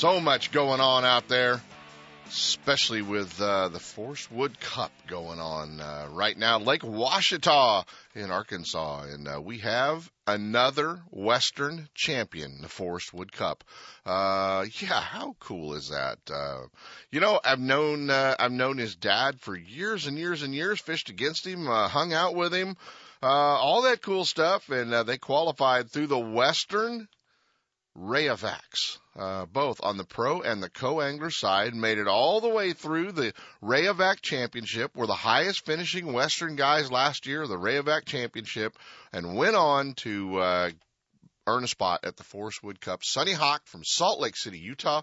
So much going on out there, especially with uh, the Forrest Wood Cup going on uh, right now. Lake Ouachita in Arkansas, and uh, we have another Western champion, the Forrest Wood Cup. Uh, yeah, how cool is that? Uh, you know, I've known uh, I've known his dad for years and years and years. Fished against him, uh, hung out with him uh, all that cool stuff, and uh, they qualified through the Western Rayovacs, uh, both on the pro and the co-angler side, made it all the way through the Rayovac Championship, were the highest finishing Western guys last year, the Rayovac Championship, and went on to uh, earn a spot at the Forrest Wood Cup. Sunny Hawk from Salt Lake City, Utah,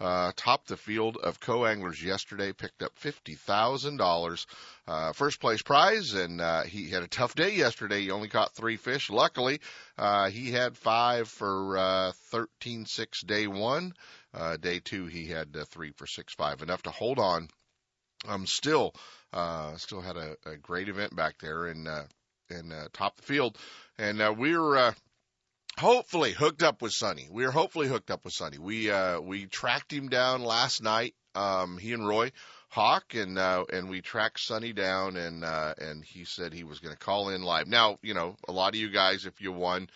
uh, topped the field of co-anglers yesterday, picked up fifty thousand uh, dollars, first place prize, and uh, he had a tough day yesterday. He only caught three fish. Luckily, uh, he had five for uh, thirteen six day one. Uh, day two, he had uh, three for six five, enough to hold on. Um, still, uh, still had a, a great event back there and uh, and uh, top the field, and uh, we're uh, hopefully hooked up with Sunny. We are hopefully hooked up with Sunny. We uh we tracked him down last night. Um he and Roy Hawk and uh and we tracked Sunny down and uh and he said he was going to call in live. Now, you know, a lot of you guys if you won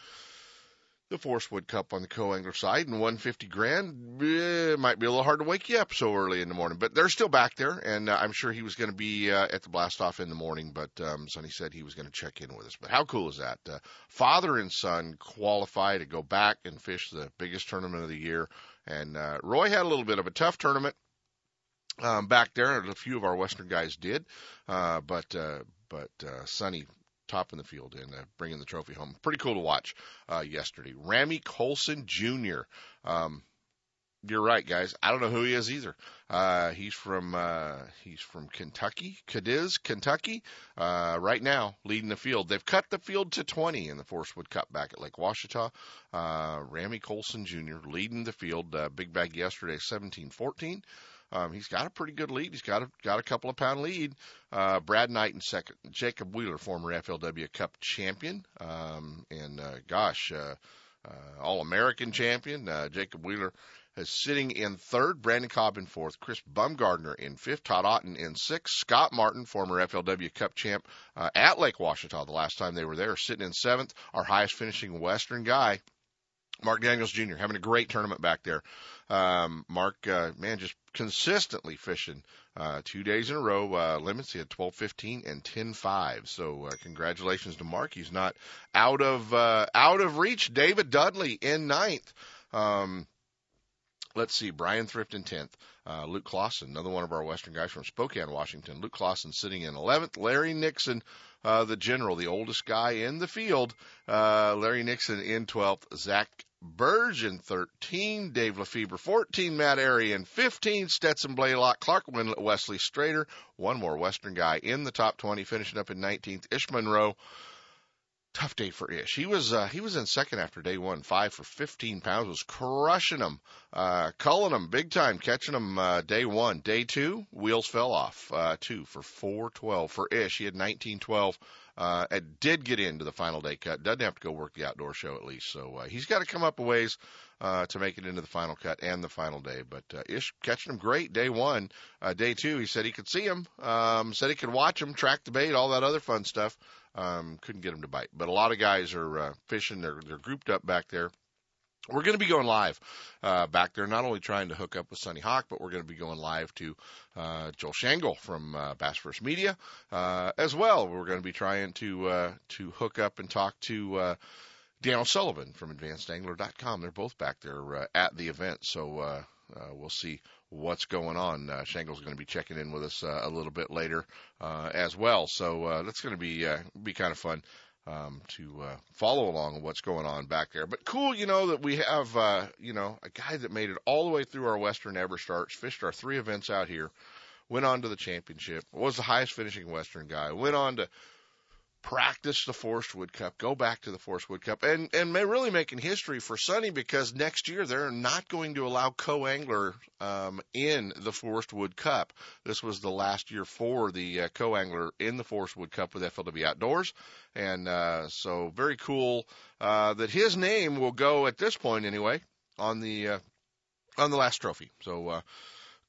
the Forrest Wood Cup on the co-angler side and 150 grand. Eh, might be a little hard to wake you up so early in the morning, but they're still back there, and uh, I'm sure he was going to be uh, at the blast off in the morning. But um, Sunny said he was going to check in with us. But how cool is that? Uh, father and son qualify to go back and fish the biggest tournament of the year, and uh, Roy had a little bit of a tough tournament. Um, back there, and a few of our Western guys did, uh, but uh, but uh, Sunny top in the field and uh, bringing the trophy home. Pretty cool to watch uh, yesterday. Ramie Colson Jr. Um, you're right, guys. I don't know who he is either. Uh, he's from uh, he's from Kentucky, Cadiz, Kentucky. Uh, right now, leading the field. They've cut the field to 20 in the Forrest Wood Cup back at Lake Ouachita. Uh, Ramie Colson Jr. leading the field. Uh, big bag yesterday, 17-14. Um, he's got a pretty good lead. He's got a got a couple of pound lead. Uh, Brad Knight in second. Jacob Wheeler, former FLW Cup champion, um, and uh, gosh, uh, uh, All American champion. Uh, Jacob Wheeler is sitting in third. Brandon Cobb in fourth. Chris Bumgardner in fifth. Todd Auten in sixth. Scott Martin, former FLW Cup champ uh, at Lake Ouachita the last time they were there, sitting in seventh. Our highest finishing Western guy. Mark Daniels Jr. having a great tournament back there. Um, Mark, uh, man, just consistently fishing uh, two days in a row. Uh, limits he had 12, 15, and 10, 5. So uh, congratulations to Mark. He's not out of uh, out of reach. David Dudley in ninth. Um, let's see, Brian Thrift in 10th. Uh, Luke Clausen, another one of our Western guys from Spokane, Washington. Luke Clausen sitting in 11th. Larry Nixon, uh, the general, the oldest guy in the field. Uh, Larry Nixon in 12th. Zach Burgeon 13, Dave Lefebvre 14, Matt Arian 15, Stetson Blaylock, Clark Wesley Strader, one more Western guy in the top 20, finishing up in 19th. Ish Monroe, tough day for Ish. He was uh, he was in second after day one, five for 15 pounds, was crushing them, uh, culling them big time, catching them uh, day one. Day two, wheels fell off, uh, two for 412 for Ish. He had 1912 uh, and did get into the final day cut. Doesn't have to go work the outdoor show at least. So uh, he's got to come up a ways uh, to make it into the final cut and the final day. But uh, Ish catching him great day one. Uh, day two, he said he could see him, um, said he could watch him, track the bait, all that other fun stuff. Um, couldn't get him to bite. But a lot of guys are uh, fishing. They're they're grouped up back there. We're going to be going live uh, back there, not only trying to hook up with Sunny Hawk, but we're going to be going live to uh, Joel Shangle from uh, Bass First Media uh, as well. We're going to be trying to uh, to hook up and talk to uh, Dan O'Sullivan from AdvancedAngler.com. They're both back there at the event, so we'll see what's going on. Uh, Shangle's going to be checking in with us uh, a little bit later uh, as well, so uh, that's going to be be kind of fun. Um, to uh, follow along on what's going on back there. But cool, you know, that we have, uh, you know, a guy that made it all the way through our Western ever starts, fished our three events out here, went on to the championship, was the highest finishing Western guy, went on to practice the Forrest Wood Cup, go back to the Forrest Wood Cup, and and really making history for Sunny because next year they're not going to allow co-angler um, in the Forrest Wood Cup. This was the last year for the uh, co-angler in the Forrest Wood Cup with FLW Outdoors, and uh, so very cool uh, that his name will go at this point anyway on the uh, on the last trophy. So.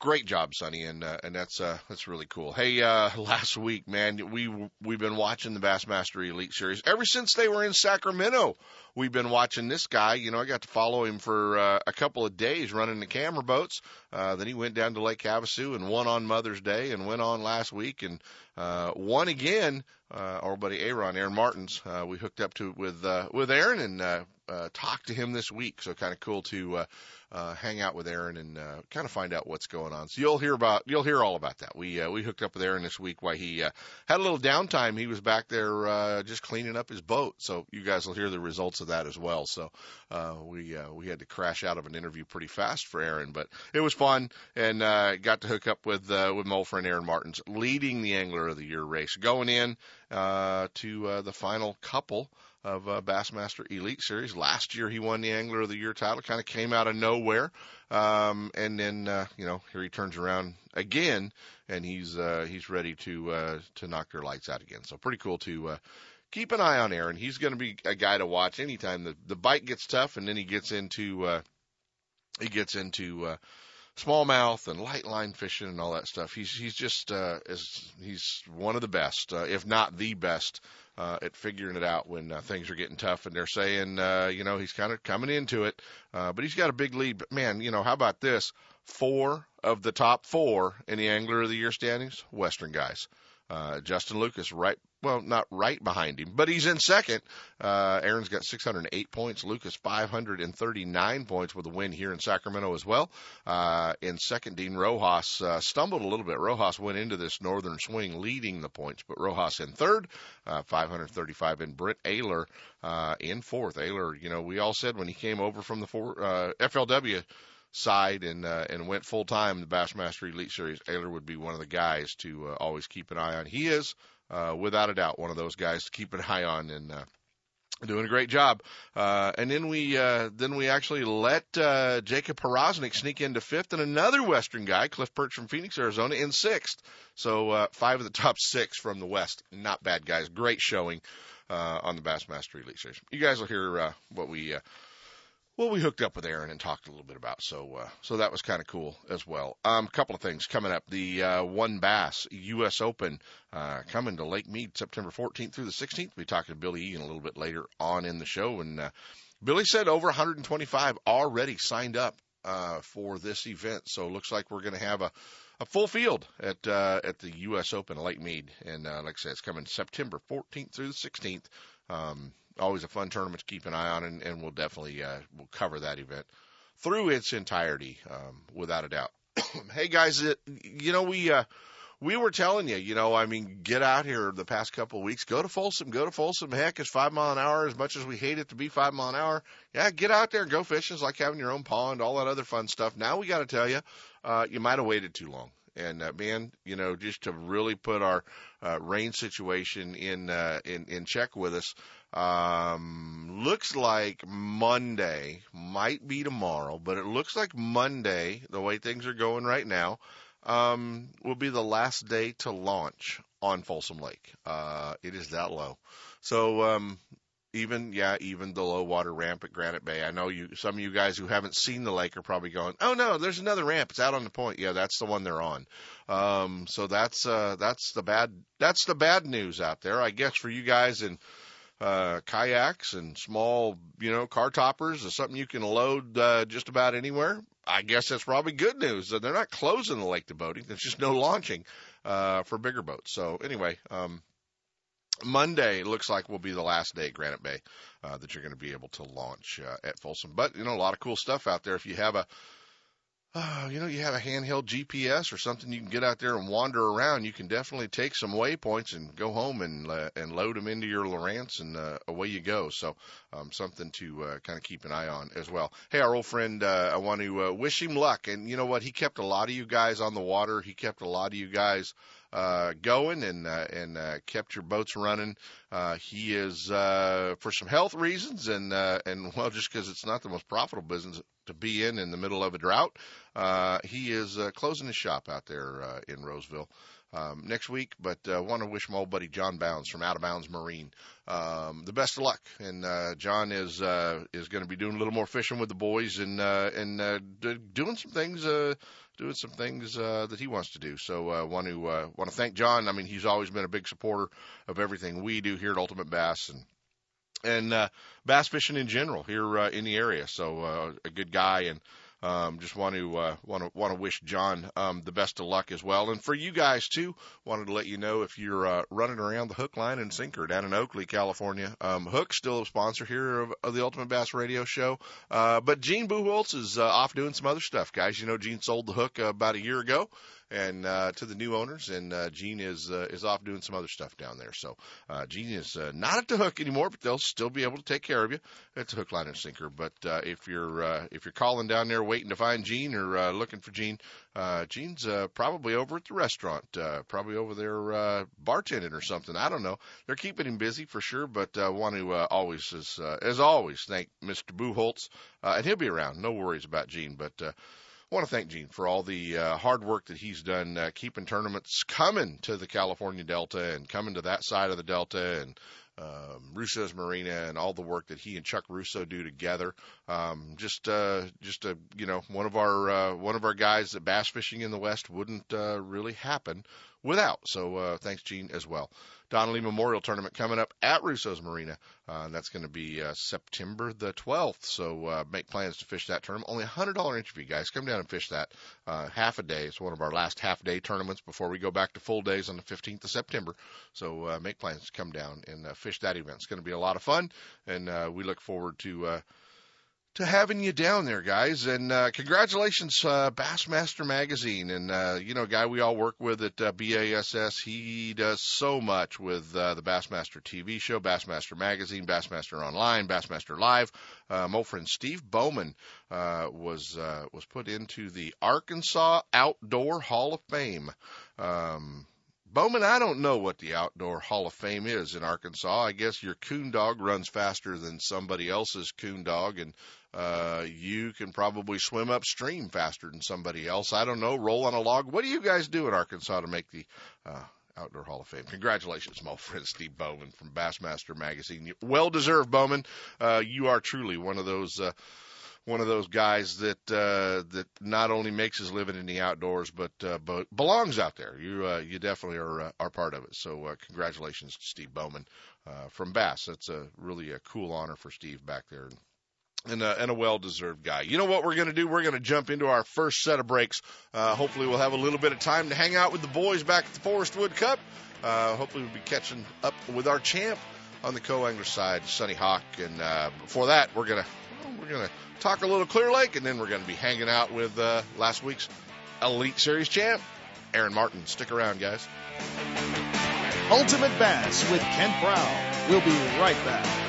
Great job, Sunny, and uh, and that's uh, that's really cool. Hey, uh, last week, man, we we've been watching the Bassmaster Elite Series ever since they were in Sacramento. We've been watching this guy. You know, I got to follow him for uh, a couple of days running the camera boats. Uh, then he went down to Lake Havasu and won on Mother's Day, and went on last week and uh, won again. Uh, our buddy Aaron, Aaron Martens, uh, we hooked up to with uh, with Aaron and uh, uh, talked to him this week. So kind of cool to. Uh, uh, hang out with Aaron and uh, kind of find out what's going on. So you'll hear about you'll hear all about that. We uh, we hooked up with Aaron this week while he uh, had a little downtime. He was back there uh, just cleaning up his boat. So you guys will hear the results of that as well. So uh, we uh, we had to crash out of an interview pretty fast for Aaron, but it was fun and uh, got to hook up with uh, with my old friend Aaron Martens leading the Angler of the Year race, going in uh, to uh, the final couple of uh, Bassmaster Elite Series. Last year he won the Angler of the Year title, kind of came out of nowhere. Um, and then, uh, you know, here he turns around again and he's, uh, he's ready to, uh, to knock their lights out again. So pretty cool to, uh, keep an eye on Aaron. He's going to be a guy to watch anytime the, the bite gets tough and then he gets into, uh, he gets into, uh, smallmouth and light line fishing and all that stuff. He's he's just uh, is he's one of the best, uh, if not the best, uh, at figuring it out when uh, things are getting tough. And they're saying, uh, you know, he's kind of coming into it, uh, but he's got a big lead. But man, you know, how about this? Four of the top four in the Angler of the Year standings, Western guys. Uh, Justin Lucas right well, not right behind him, but he's in second. Uh, Aaron's got 608 points. Lucas 539 points with a win here in Sacramento as well. Uh, in second, Dean Rojas uh, stumbled a little bit. Rojas went into this northern swing leading the points, but Rojas in third, uh, 535, and Brent Ehrler uh, in fourth. Ehrler, you know, we all said when he came over from the four, uh, FLW side and uh, and went full time in the Bassmaster Elite Series, Ehrler would be one of the guys to uh, always keep an eye on. He is uh, without a doubt, one of those guys to keep an eye on and uh, doing a great job. Uh, and then we uh, then we actually let uh, Jacob Powroznik sneak into fifth, and another Western guy, Cliff Pirch from Phoenix, Arizona, in sixth. So uh, five of the top six from the West. Not bad guys. Great showing uh, on the Bassmaster Elite Series. You guys will hear uh, what we. Uh, well, we hooked up with Aaron and talked a little bit about. So, uh, so that was kind of cool as well. Um, a couple of things coming up. The uh, WON Bass U.S. Open uh, coming to Lake Mead September 14th through the 16th. We'll be talking to Billy Egan a little bit later on in the show. And uh, Billy said over 125 already signed up uh, for this event. So looks like we're going to have a a full field at uh, at the U.S. Open Lake Mead, and uh, like I said, it's coming September 14th through the 16th. Um, always a fun tournament to keep an eye on, and, and we'll definitely uh, we'll cover that event through its entirety, um, without a doubt. hey guys, it, you know we uh, we were telling you, you know, I mean, get out here the past couple of weeks. Go to Folsom. Go to Folsom. Heck, it's five mile an hour. As much as we hate it to be five mile an hour, yeah, get out there and go fishing. It's like having your own pond, all that other fun stuff. Now we got to tell you, uh, you might have waited too long. And uh, man, you know, just to really put our uh, rain situation in uh, in in check with us, um, looks like Monday might be tomorrow, but it looks like Monday, the way things are going right now, um, will be the last day to launch on Folsom Lake. Uh, it is that low. So, um, even yeah, even the low water ramp at Granite Bay. I know you some of you guys who haven't seen the lake are probably going, "Oh no, there's another ramp. It's out on the point." Yeah, that's the one they're on. Um, so that's uh, that's the bad that's the bad news out there, I guess, for you guys in uh, kayaks and small, you know, car toppers is something you can load uh, just about anywhere. I guess that's probably good news. They're not closing the lake to boating. There's just no launching uh, for bigger boats. So anyway, um, Monday looks like will be the last day at Granite Bay uh, that you're going to be able to launch uh, at Folsom. But you know, a lot of cool stuff out there. If you have a uh, you know, you have a handheld GPS or something you can get out there and wander around, you can definitely take some waypoints and go home and uh, and load them into your Lowrance and uh, away you go. So um, something to uh, kind of keep an eye on as well. Hey, our old friend, uh, I want to uh, wish him luck. And you know what? He kept a lot of you guys on the water. He kept a lot of you guys uh, going and uh, and uh, kept your boats running. Uh, he is uh, for some health reasons and uh, and well, just because it's not the most profitable business to be in in the middle of a drought. Uh, he is uh, closing his shop out there uh, in Roseville. Um, next week, but uh, want to wish my old buddy John Bounds from Out of Bounds Marine um, the best of luck. And uh, John is uh, is going to be doing a little more fishing with the boys and uh, and uh, doing some things uh, doing some things uh, that he wants to do. So uh, want to uh, want to thank John. I mean, he's always been a big supporter of everything we do here at Ultimate Bass and and uh, bass fishing in general here uh, in the area. So uh, a good guy and um, just want to uh, want to want to wish John um, the best of luck as well, and for you guys too. Wanted to let you know if you're uh, running around the hook, line, and sinker down in Oakley, California. Um, Hook's still a sponsor here of, of the Ultimate Bass Radio Show, uh, but Gene Buchholz is uh, off doing some other stuff, guys. You know, Gene sold the hook uh, about a year ago, and uh, to the new owners. And uh, Gene is uh, is off doing some other stuff down there. So uh, Gene is uh, not at the hook anymore, but they'll still be able to take care of you. It's a hook, line, and sinker. But uh, if you're uh, if you're calling down there waiting to find Gene or uh, looking for Gene, uh, Gene's uh, probably over at the restaurant, uh, probably over there uh, bartending or something. I don't know. They're keeping him busy for sure, but uh, want to uh, always, as uh, as always, thank Mr. Buchholz, uh, and he'll be around. No worries about Gene, but. Uh, I want to thank Gene for all the uh, hard work that he's done uh, keeping tournaments coming to the California Delta and coming to that side of the Delta and um, Russo's Marina and all the work that he and Chuck Russo do together. Um, just, uh, just a, you know, one of our, uh, one of our guys that bass fishing in the West wouldn't, uh, really happen without. So, uh, thanks Gene as well. Donnelly Memorial Tournament coming up at Russo's Marina. Uh, that's going to be uh, September the 12th. So uh, make plans to fish that tournament. Only a hundred dollar entry fee, guys. Come down and fish that uh, half a day. It's one of our last half day tournaments before we go back to full days on the 15th of September. So uh, make plans to come down and uh, fish that event. It's going to be a lot of fun, and uh, we look forward to. Uh, to having you down there, guys. And uh, congratulations, uh, Bassmaster Magazine. And, uh, you know, guy we all work with at uh, BASS, he does so much with uh, the Bassmaster TV show, Bassmaster Magazine, Bassmaster Online, Bassmaster Live. Uh, my old friend Steve Bowman uh, was uh, was put into the Arkansas Outdoor Hall of Fame. Um, Bowman, I don't know what the Outdoor Hall of Fame is in Arkansas. I guess your coon dog runs faster than somebody else's coon dog, and uh, you can probably swim upstream faster than somebody else. I don't know. Roll on a log. What do you guys do in Arkansas to make the uh, Outdoor Hall of Fame? Congratulations, my friend Steve Bowman from Bassmaster Magazine. Well deserved, Bowman. Uh, you are truly one of those. Uh, one of those guys that uh, that not only makes his living in the outdoors, but uh, but belongs out there. You uh, you definitely are uh, are part of it. So uh, congratulations to Steve Bowman uh, from Bass. That's a really a cool honor for Steve back there. And a, and a well-deserved guy. You know what we're going to do? We're going to jump into our first set of breaks. Uh, hopefully, we'll have a little bit of time to hang out with the boys back at the Forrest Wood Cup. Uh, hopefully, we'll be catching up with our champ on the co-angler side, Sunny Hawk. And uh, before that, we're gonna we're gonna talk a little Clear Lake, and then we're going to be hanging out with uh, last week's Elite Series champ, Aaron Martin. Stick around, guys. Ultimate Bass with Kent Brown. We'll be right back.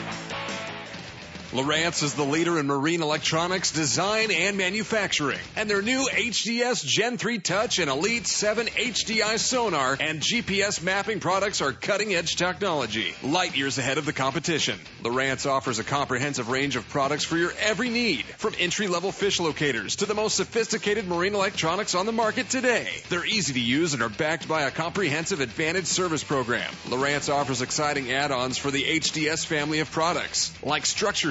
Lowrance is the leader in marine electronics design and manufacturing. And their new HDS Gen 3 Touch and Elite 7 HDI sonar and GPS mapping products are cutting edge technology, light years ahead of the competition. Lowrance offers a comprehensive range of products for your every need, from entry level fish locators to the most sophisticated marine electronics on the market today. They're easy to use and are backed by a comprehensive advantage service program. Lowrance offers exciting add ons for the HDS family of products, like structure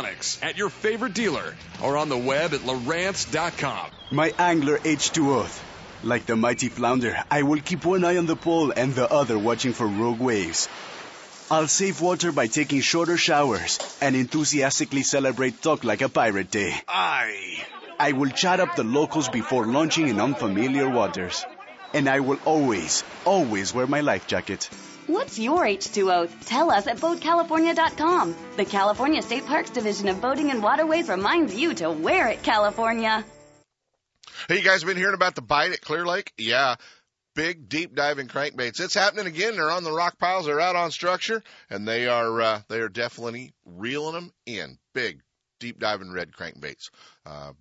at your favorite dealer or on the web at Lowrance.com. My angler H2O. Like the mighty flounder, I will keep one eye on the pole and the other watching for rogue waves. I'll save water by taking shorter showers and enthusiastically celebrate Talk Like a Pirate Day. Aye. I will chat up the locals before launching in unfamiliar waters. And I will always, always wear my life jacket. What's your H2O? Tell us at BoatCalifornia.com. The California State Parks Division of Boating and Waterways reminds you to wear it, California. Hey, you guys been hearing about the bite at Clear Lake? Yeah. Big deep diving crankbaits. It's happening again. They're on the rock piles. They're out on structure, and they are uh, they are definitely reeling them in. Big deep diving red crankbaits. Uh,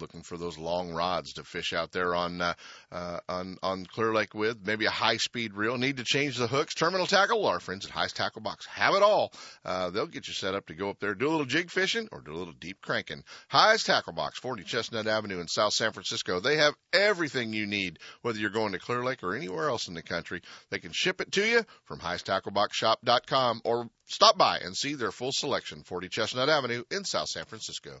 looking for those long rods to fish out there on uh, uh, on on Clear Lake with. Maybe a high speed reel. Need to change the hooks. Terminal Tackle, our friends at Hi's Tackle Box, have it all. Uh, they'll get you set up to go up there, do a little jig fishing, or do a little deep cranking. Hi's Tackle Box, 40 Chestnut Avenue in South San Francisco. They have everything you need, whether you're going to Clear Lake or anywhere else in the country. They can ship it to you from High'sTackleBoxShop.com or stop by and see their full selection, 40 Chestnut Avenue in South San Francisco.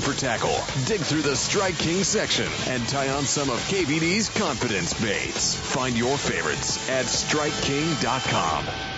for tackle, dig through the Strike King section and tie on some of KVD's confidence baits. Find your favorites at StrikeKing.com.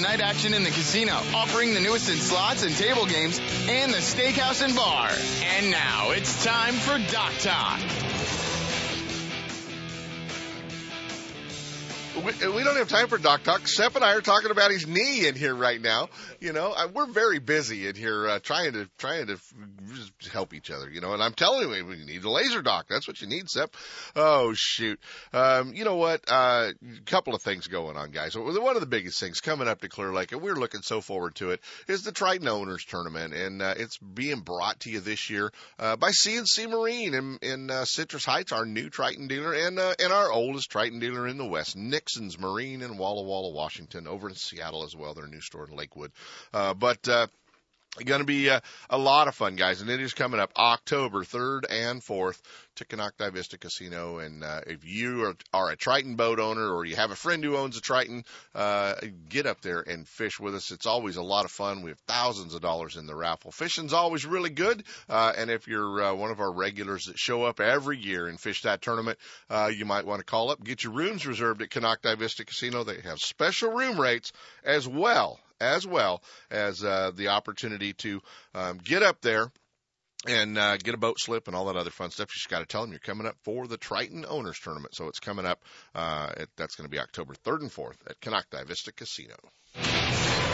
night action in the casino, offering the newest in slots and table games, and the steakhouse and bar. And now it's time for Dock Talk. We, we don't have time for Dock Talk. Sep and I are talking about his knee in here right now. You know, I, we're very busy in here uh, trying to trying to help each other. You know, and I'm telling you, we need a laser doc. That's what you need, Sep. Oh shoot. Um, you know what? A uh, couple of things going on, guys. One of the biggest things coming up to Clear Lake, and we're looking so forward to it, is the Triton Owners Tournament, and uh, it's being brought to you this year uh, by CNC Marine in, in uh, Citrus Heights, our new Triton dealer, and uh, and our oldest Triton dealer in the West, Nixon's Marine in Walla Walla, Washington, over in Seattle as well. Their new store in Lakewood. Uh, but uh, going to be a, a lot of fun, guys, and it is coming up October 3rd and 4th to Konocti Vista Casino. And uh, if you are, are a Triton boat owner or you have a friend who owns a Triton, uh, get up there and fish with us. It's always a lot of fun. We have thousands of dollars in the raffle. Fishing's always really good. Uh, and if you're uh, one of our regulars that show up every year and fish that tournament, uh, you might want to call up, get your rooms reserved at Konocti Vista Casino. They have special room rates as well as well as uh, the opportunity to um, get up there and uh, get a boat slip and all that other fun stuff. You just got to tell them you're coming up for the Triton Owners Tournament. So it's coming up. Uh, it, that's going to be October 3rd and 4th at Konocti Vista Casino.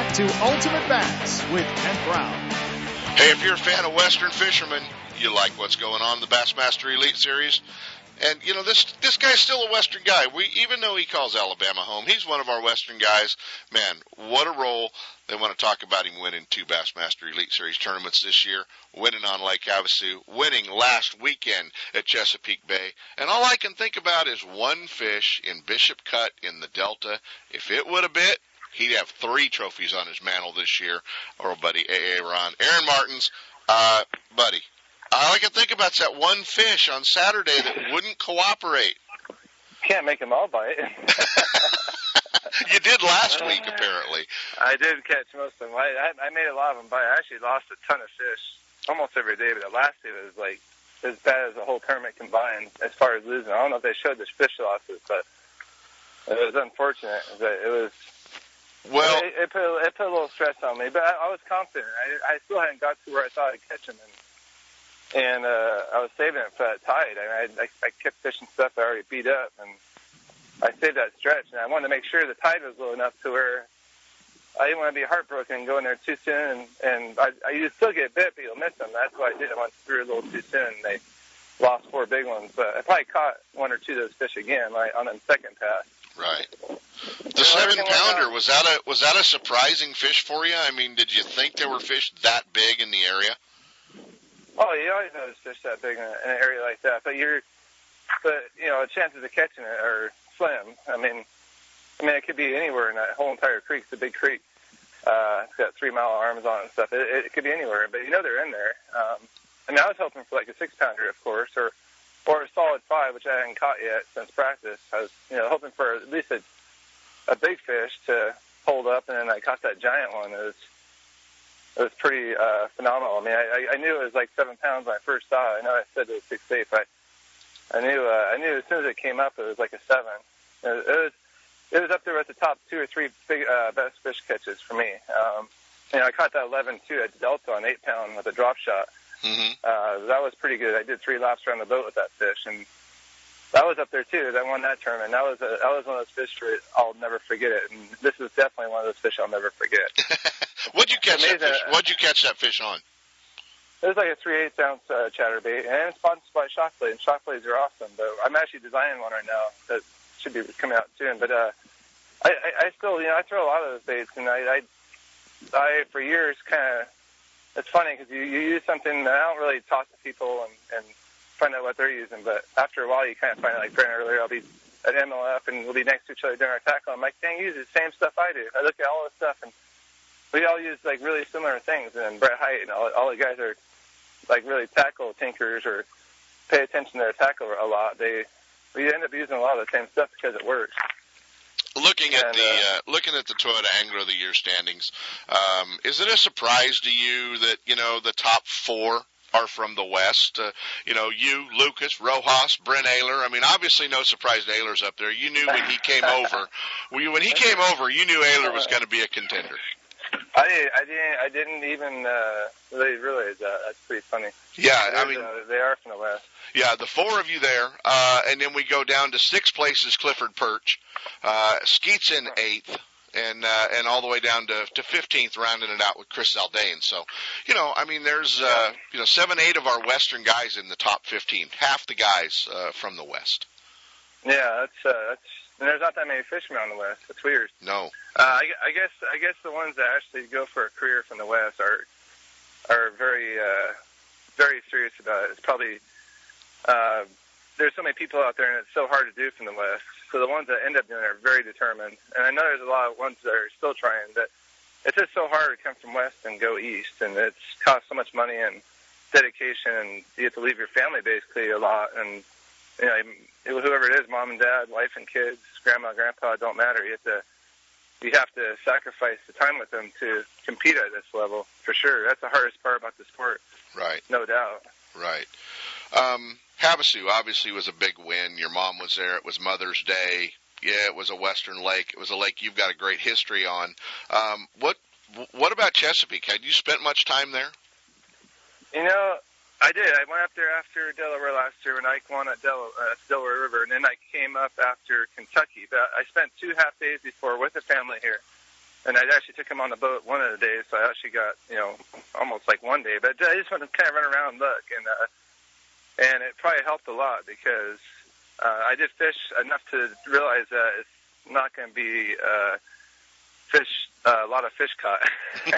back to Ultimate Bass with Kent Brown. Hey, if you're a fan of Western fishermen, you like what's going on in the Bassmaster Elite Series. And you know this this guy's still a Western guy. We even though he calls Alabama home, he's one of our Western guys. Man, what a roll! They want to talk about him winning two Bassmaster Elite Series tournaments this year, winning on Lake Havasu, winning last weekend at Chesapeake Bay, and all I can think about is one fish in Bishop Cut in the Delta. If it would have bit, he'd have three trophies on his mantle this year. Our old buddy AA Ron, Aaron Martens, uh, buddy. All I can think about is that one fish on Saturday that wouldn't cooperate. Can't make them all bite. you did last week, apparently. I did catch most of them. I, I, I made a lot of them bite. I actually lost a ton of fish almost every day, but the last day was like as bad as the whole tournament combined as far as losing. I don't know if they showed the fish losses, but it was unfortunate. But it was Well, it, it put it put a little stress on me, but I, I was confident. I, I still hadn't got to where I thought I'd catch them, and and uh, I was saving it for that tide. I, I I kept fishing stuff I already beat up, and I saved that stretch, and I wanted to make sure the tide was low enough to where I didn't want to be heartbroken and go in there too soon, and and I, I you still get bit, but you'll miss them. That's why I did. I went through a little too soon. and They lost four big ones, but I probably caught one or two of those fish again like, on the second pass. Right. The seven pounder was that a was that a surprising fish for you? I mean, did you think there were fish that big in the area? Oh, you always notice fish that big in, a, in an area like that, but you're, but you know, the chances of catching it are slim. I mean, I mean, it could be anywhere in that whole entire creek. It's a big creek. Uh, it's got three mile arms on it and stuff. It, it could be anywhere, but you know they're in there. Um, I mean, I was hoping for like a six pounder, of course, or or a solid five, which I hadn't caught yet since practice. I was, you know, hoping for at least a a big fish to hold up, and then I caught that giant one. It was it was pretty uh, phenomenal. I mean, I, I I knew it was like seven pounds when I first saw it. I know I said it was six eight, but I knew uh, I knew as soon as it came up, it was like a seven. It was it was, it was up there at the top two or three big uh, best fish catches for me. Um, you know, I caught that 11 too at Delta on eight pound with a drop shot. Mm-hmm. Uh, that was pretty good. I did three laps around the boat with that fish, and that was up there too. That won that tournament. That was a, that was one of those fish where I'll never forget it. And this is definitely one of those fish I'll never forget. What'd you catch that fish? What'd you catch that fish on? It was like a three eighths ounce uh, chatterbait, and it's sponsored by Shockblade. And Shockblades are awesome. But I'm actually designing one right now that should be coming out soon. But uh, I, I, I still, you know, I throw a lot of those baits, and I, I, I for years kind of. It's funny because you, you use something that I don't really talk to people and, and find out what they're using. But after a while, you kind of find out. Like Brent Ehrler, I'll be at MLF and we'll be next to each other doing our tackle. I'm like, dang, you use the same stuff I do. I look at all this stuff and we all use like really similar things. And Brett Hite and all, all the guys are like really tackle tinkers or pay attention to their tackle a lot. They we end up using a lot of the same stuff because it works. Looking at And, the uh, looking at the Toyota Angler of the Year standings, um, is it a surprise to you that you know the top four are from the West? Uh, you know, you, Lucas, Rojas, Brent Ehrler. I mean, obviously, no surprise Ehrler's up there. You knew when he came over. When when he came over, you knew Ehrler was going to be a contender. I didn't, I didn't I didn't even uh, really realize that. That's pretty funny. Yeah, I mean, uh, they are from the west. Yeah, the four of you there, uh, and then we go down to six places. Clifford Pirch, uh, Skeets in eighth, and uh, and all the way down to to fifteenth, rounding it out with Chris Zaldain. So, you know, I mean, there's uh, you know seven, eight of our Western guys in the top fifteen. Half the guys uh, from the West. Yeah, that's uh, that's. And there's not that many fishermen on the west. It's weird. No, Uh, I, I guess I guess the ones that actually go for a career from the West are are very uh, very serious about it. It's probably uh, there's so many people out there, and it's so hard to do from the West. So the ones that end up doing it are very determined. And I know there's a lot of ones that are still trying. But it's just so hard to come from West and go East, and it's cost so much money and dedication, and you have to leave your family basically a lot, and you know, whoever it is, mom and dad, wife and kids, grandma, grandpa, don't matter. You have to you have to sacrifice the time with them to compete at this level for sure. That's the hardest part about the sport. Right. No doubt. Right. Um, Havasu obviously was a big win. Your mom was there. It was Mother's Day. Yeah, it was a Western lake. It was a lake you've got a great history on. Um, what what about Chesapeake? Had you spent much time there? You know, I did. I went up there after Delaware last year when Ike won at Del- uh, Delaware River, and then I came up after Kentucky. But I spent two half days before with the family here, and I actually took him on the boat one of the days, so I actually got you know almost like one day. But I just wanted to kind of run around and look, and uh, and it probably helped a lot because uh, I did fish enough to realize that it's not going to be uh, fish uh, a lot of fish caught.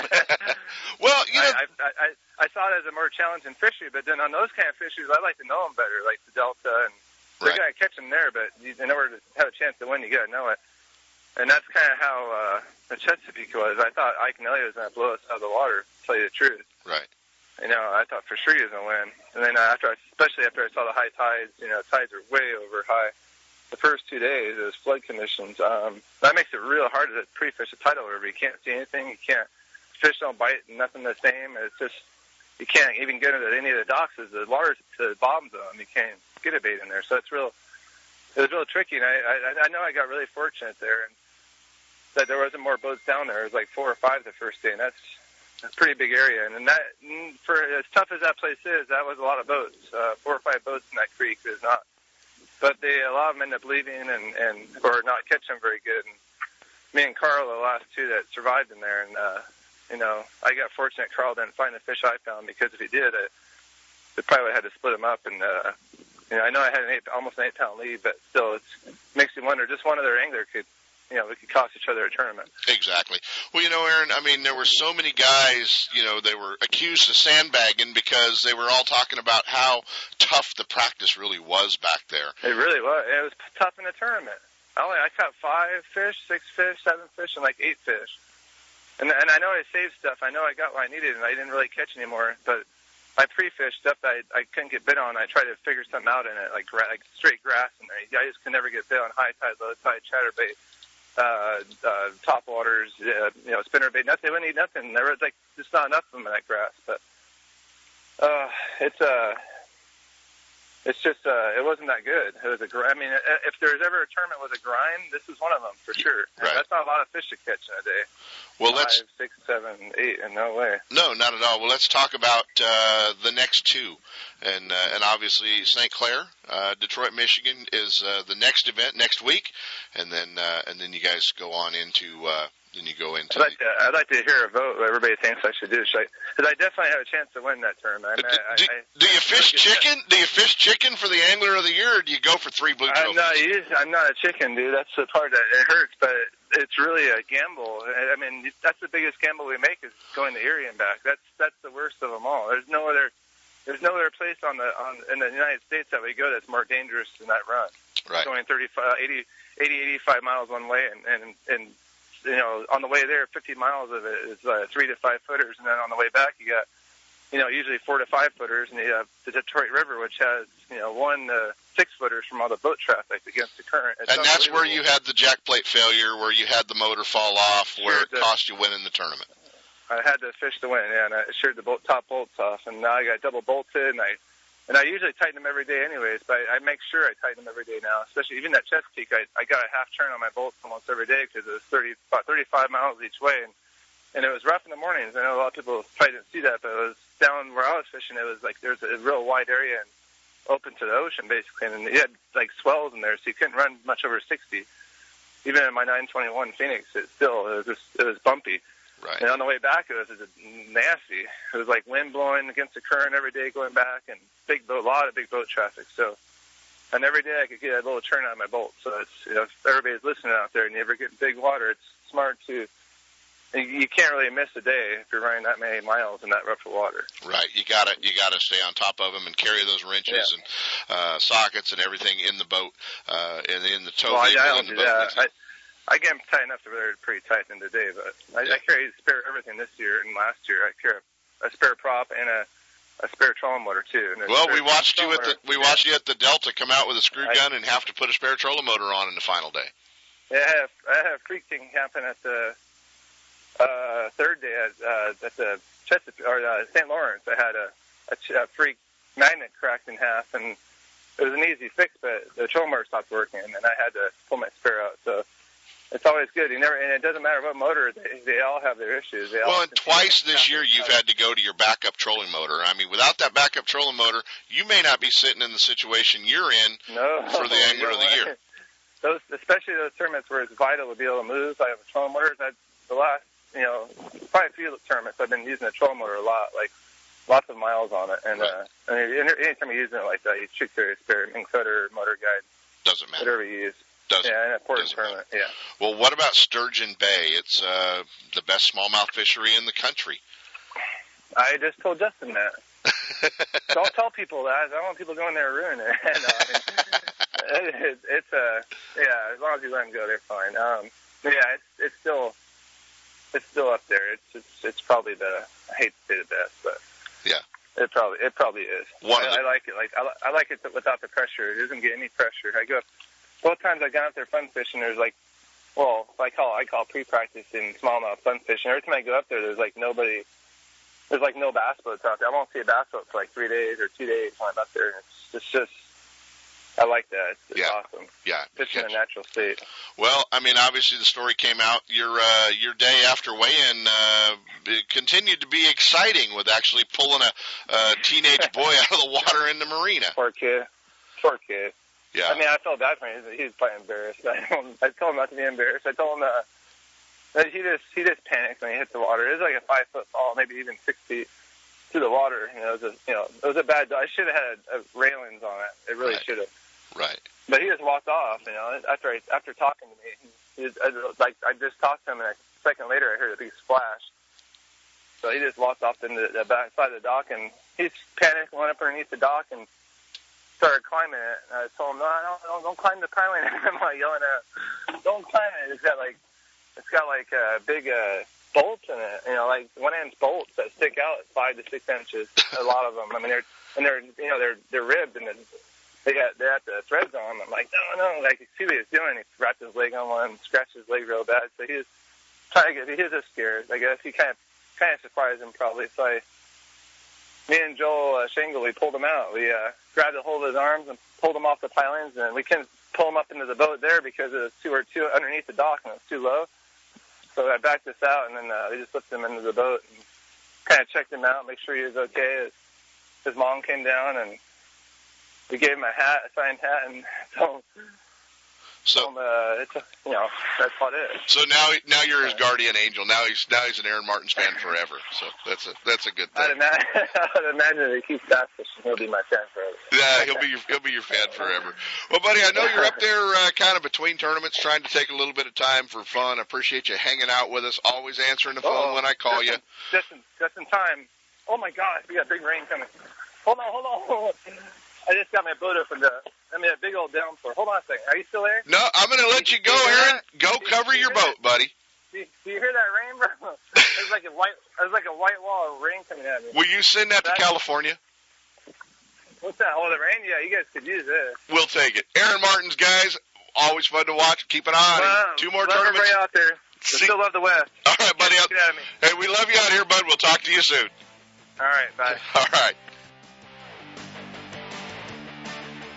well, you know, I, I, I, I saw it as a more challenging fishery, but then on those kind of fisheries, I like to know them better, like the Delta, and Right. going to catch them there, but you, in order to have a chance to win, you got to know it. And that's kind of how uh, the Chesapeake was. I thought Iaconelli was to blow us out of the water, to tell you the truth. right. You know, I thought for sure he was to win. And then uh, after, I, especially after I saw the high tides, you know, tides are way over high. The first two days, was flood conditions. Um, that makes it real hard to pre-fish a tidal river. You can't see anything. You can't fish don't bite. Nothing the same. It's just you can't even get into any of the docks. As the large the bottom zone, you can't get a bait in there. So it's real. It was real tricky. And I, I I know I got really fortunate there, and that there wasn't more boats down there. It was like four or five the first day, and that's a pretty big area. And that mm, for as tough as that place is, that was a lot of boats. Uh, four or five boats in that creek is not. But they a lot of them end up leaving and and or not catch them very good. And me and Carl are the last two that survived in there, and uh, you know I got fortunate. Carl didn't find the fish I found because if he did, it, it probably had to split him up. And uh, you know I know I had an eight, almost an eight pound lead, but still it's makes you wonder. Just one other angler could you know we could cost each other a tournament. Exactly. Well, you know, Aaron, I mean, there were so many guys, you know, they were accused of sandbagging because they were all talking about how tough the practice really was back there. It really was. It was tough in the tournament. I only I caught five fish, six fish, seven fish, and like eight fish. And and I know I saved stuff. I know I got what I needed, and I didn't really catch anymore. But I pre-fished stuff that I, I couldn't get bit on. I tried to figure something out in it, like gra- like straight grass in there. I just could never get bit on high tide, low tide, chatterbait, uh, uh, top waters, uh, you know, spinnerbait. Nothing. They wouldn't eat nothing. There was like just not enough of them in that grass. But uh, it's uh, it's just uh, it wasn't that good. It was a gr- I mean, if there's ever a tournament with a grind, this is one of them for sure. Right. That's not a lot of fish to catch in a day. Well, let's Five, six, seven, eight, and no way. no, not at all. Well, let's talk about uh, the next two, and uh, and obviously St. Clair, uh, Detroit, Michigan is uh, the next event next week, and then uh, and then you guys go on into uh, then you go into I'd like to, I'd like to hear a vote. What everybody thinks I should do. Should I? Because I definitely have a chance to win that tournament. I, uh, do, I, do, I, do you fish look at that. chicken? Do you fish chicken for the angler of the year, or do you go for three blue I'm not I'm not a chicken, dude. That's the part that it hurts, but it's really a gamble. I I mean, that's the biggest gamble we make is going to Erie and back. That's that's the worst of them all. There's no other there's no other place on the on in the United States that we go that's more dangerous than that run. right. Going 35, 80, 80, 85 miles one way, and and and you know on the way there, 50 miles of it is uh, three to five footers, and then on the way back you got you know usually four to five footers, and you have the Detroit River, which has you know one to six footers from all the boat traffic against the current. It's And that's where you had the jack plate failure, where you had the motor fall off, where Sure, it cost you winning the tournament. I had to fish to win, yeah, and I sheared the bolt, top bolts off, and now I got double bolted, and I and I usually tighten them every day, anyways. But I, make sure I tighten them every day now, especially even that Chesapeake. I I got a half turn on my bolts almost every day because it was 30 about 35 miles each way, and and it was rough in the mornings. I know a lot of people probably didn't see that, but it was down where I was fishing. It was like there's a real wide area and open to the ocean basically, and you had like swells in there, so you couldn't run much over 60. Even in my 921 Phoenix, it still it was just it was bumpy. Right. And on the way back, it was just nasty. It was like wind blowing against the current every day going back, and big boat, a lot of big boat traffic. So, and every day I could get a little turn on my bolt. So it's you know, if everybody's listening out there and you ever get big water, it's smart to. You can't really miss a day if you're running that many miles in that rough of water. Right. You got to you got to stay on top of them and carry those wrenches and uh, sockets and everything in the boat uh, and in the tow well, I, I don't the do boat. that. I. I get them tight enough to where they're pretty tight in the day, but I, Yeah. I carry spare everything this year and last year. I carry a spare prop and a a spare trolling motor too. Well, we watched you at the we watched you at the Delta come out with a screw I- gun and have to put a spare trolling motor on in the final day. Yeah, I have I have a freak thing happen at the uh, third day at uh, at the Chesapeake or uh, St. Lawrence. I had a, a, ch- a freak magnet cracked in half, and it was an easy fix, but the trolling motor stopped working, and I had to pull my spare out. So it's always good. You never, and it doesn't matter what motor. They, they all have their issues. They all Well, and twice this year you've had to go to your backup trolling motor. I mean, without that backup trolling motor, you may not be sitting in the situation you're in no for the angler of the year. Those, especially those tournaments where it's vital to be able to move. I have a trolling motor. That the last, you know, probably a few tournaments I've been using the trolling motor a lot, like lots of miles on it. And uh, and anytime you're using it like that, you should carry a spare Minn Kota, motor guide, Doesn't matter. whatever you use. Doesn't. Yeah, a port doesn't. Yeah. Well, what about Sturgeon Bay? It's uh, the best smallmouth fishery in the country. I just told Justin that. Don't tell people that. I don't want people going there and ruin it. no, I mean, it, it's uh, yeah. As long as you let them go, they're fine. Um, yeah, it's it's still it's still up there. It's it's it's probably the I hate to say the best, but Yeah. it probably it probably is. One I, the- I like it. Like I, I like it without the pressure. It doesn't get any pressure. I go both times I got out there fun fishing. There's like well, I call I call pre-practice in smallmouth fun fishing. Every time I go up there, there's like nobody. There's like no bass boats out there. I won't see a bass boat for like three days or two days when I'm up there. It's, it's just, I like that. It's, it's Yeah. awesome. Yeah. Fishing in a natural state. Well, I mean, obviously the story came out your uh, your day after weigh-in. Uh, it continued to be exciting with actually pulling a, a teenage boy out of the water in the marina. Poor kid. Poor kid. Yeah. I mean, I felt bad for him. He was probably embarrassed. I told him, I told him not to be embarrassed. I told him uh, that he just he just panicked when he hit the water. It was like a five foot fall, maybe even six feet to the water. You know, it was a you know it was a bad. I should have had a, a railings on it. It really Right. should have. right. But he just walked off. You know, after I, after talking to me, he, he, I, like I just talked to him, and a second later I heard a big splash. So he just walked off into the back side of the dock, and he panicked, went up underneath the dock, and started climbing it. And I told him, no, no, don't, don't climb the piling. I'm like yelling at don't climb it. It's got like, it's got like uh, big uh, bolts in it. You know, like one inch bolts that stick out five to six inches. A lot of them. I mean, they're and they're you know they're they're ribbed and they got they got the threads on. I'm like, no, no. Like you see what he's doing. He wrapped his leg on one, scratched his leg real bad. So he was trying to get. He just scared. I guess he kind of kind of surprised him probably. So I, me and Joel uh, Shangle, we pulled him out. We uh, grabbed a hold of his arms and pulled him off the pilings, and we couldn't pull him up into the boat there because it was too or too underneath the dock and it was too low. So I backed us out, and then uh, we just lifted him into the boat and kind of checked him out, make sure he was okay. His, his mom came down and we gave him a hat, a signed hat, and told him, So him uh, it's a, you know that's what it is. so now now you're his guardian angel. Now he's now he's an Aaron Martens fan forever. So that's a that's a good I'd thing. imagine, I'd imagine if he keeps fishing, he'll be my fan forever. Yeah, he'll be your he'll be your fan forever. Well, buddy, I know you're up there uh, kind of between tournaments, trying to take a little bit of time for fun. I appreciate you hanging out with us, always answering the phone Uh-oh. when I call you. Just in, just in time. Oh my gosh, we got big rain coming. Hold on, hold on, hold on. I just got my boat opened up. I mean, a big old downpour. Hold on a second. Are you still there? No, I'm going to let you go, Aaron. Go cover your boat, buddy. Do you, do you hear that rain, bro? There's like a white, there's like a white wall of rain coming at me. Will you send that to California? What's that? Oh, the rain? Yeah, you guys could use this. We'll take it. Aaron Martens, guys, always fun to watch. Keep an eye on Well, him. Two more love tournaments. everybody out there. See- still love the West. All right, buddy. Get out of me. Hey, we love you out here, bud. We'll talk to you soon. All right, bye. All right.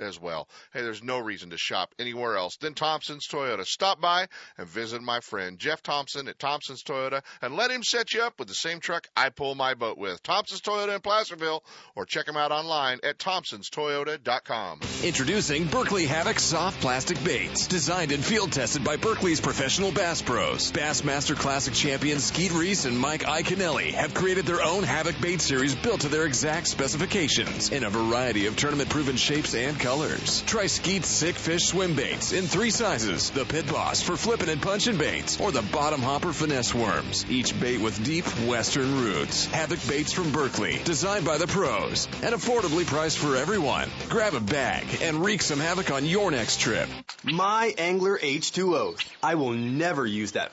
as well. Hey, there's no reason to shop anywhere else than Thompson's Toyota. Stop by and visit my friend Jeff Thompson at Thompson's Toyota and let him set you up with the same truck I pull my boat with. Thompson's Toyota in Placerville or check him out online at thompsonstoyota.com. Introducing Berkley Havoc soft plastic baits, designed and field tested by Berkley's professional bass pros. Bassmaster Classic champions Skeet Reese and Mike Iaconelli have created their own Havoc bait series built to their exact specifications in a variety of tournament proven shapes and colors. Try Skeet's Sick Fish swim baits in three sizes the Pit Boss for flipping and punching baits, or the Bottom Hopper finesse worms, each bait with deep western roots. Havoc baits from Berkley, designed by the pros, and affordably priced for everyone. Grab a bag and wreak some havoc on your next trip. My Angler H2O. I will never use that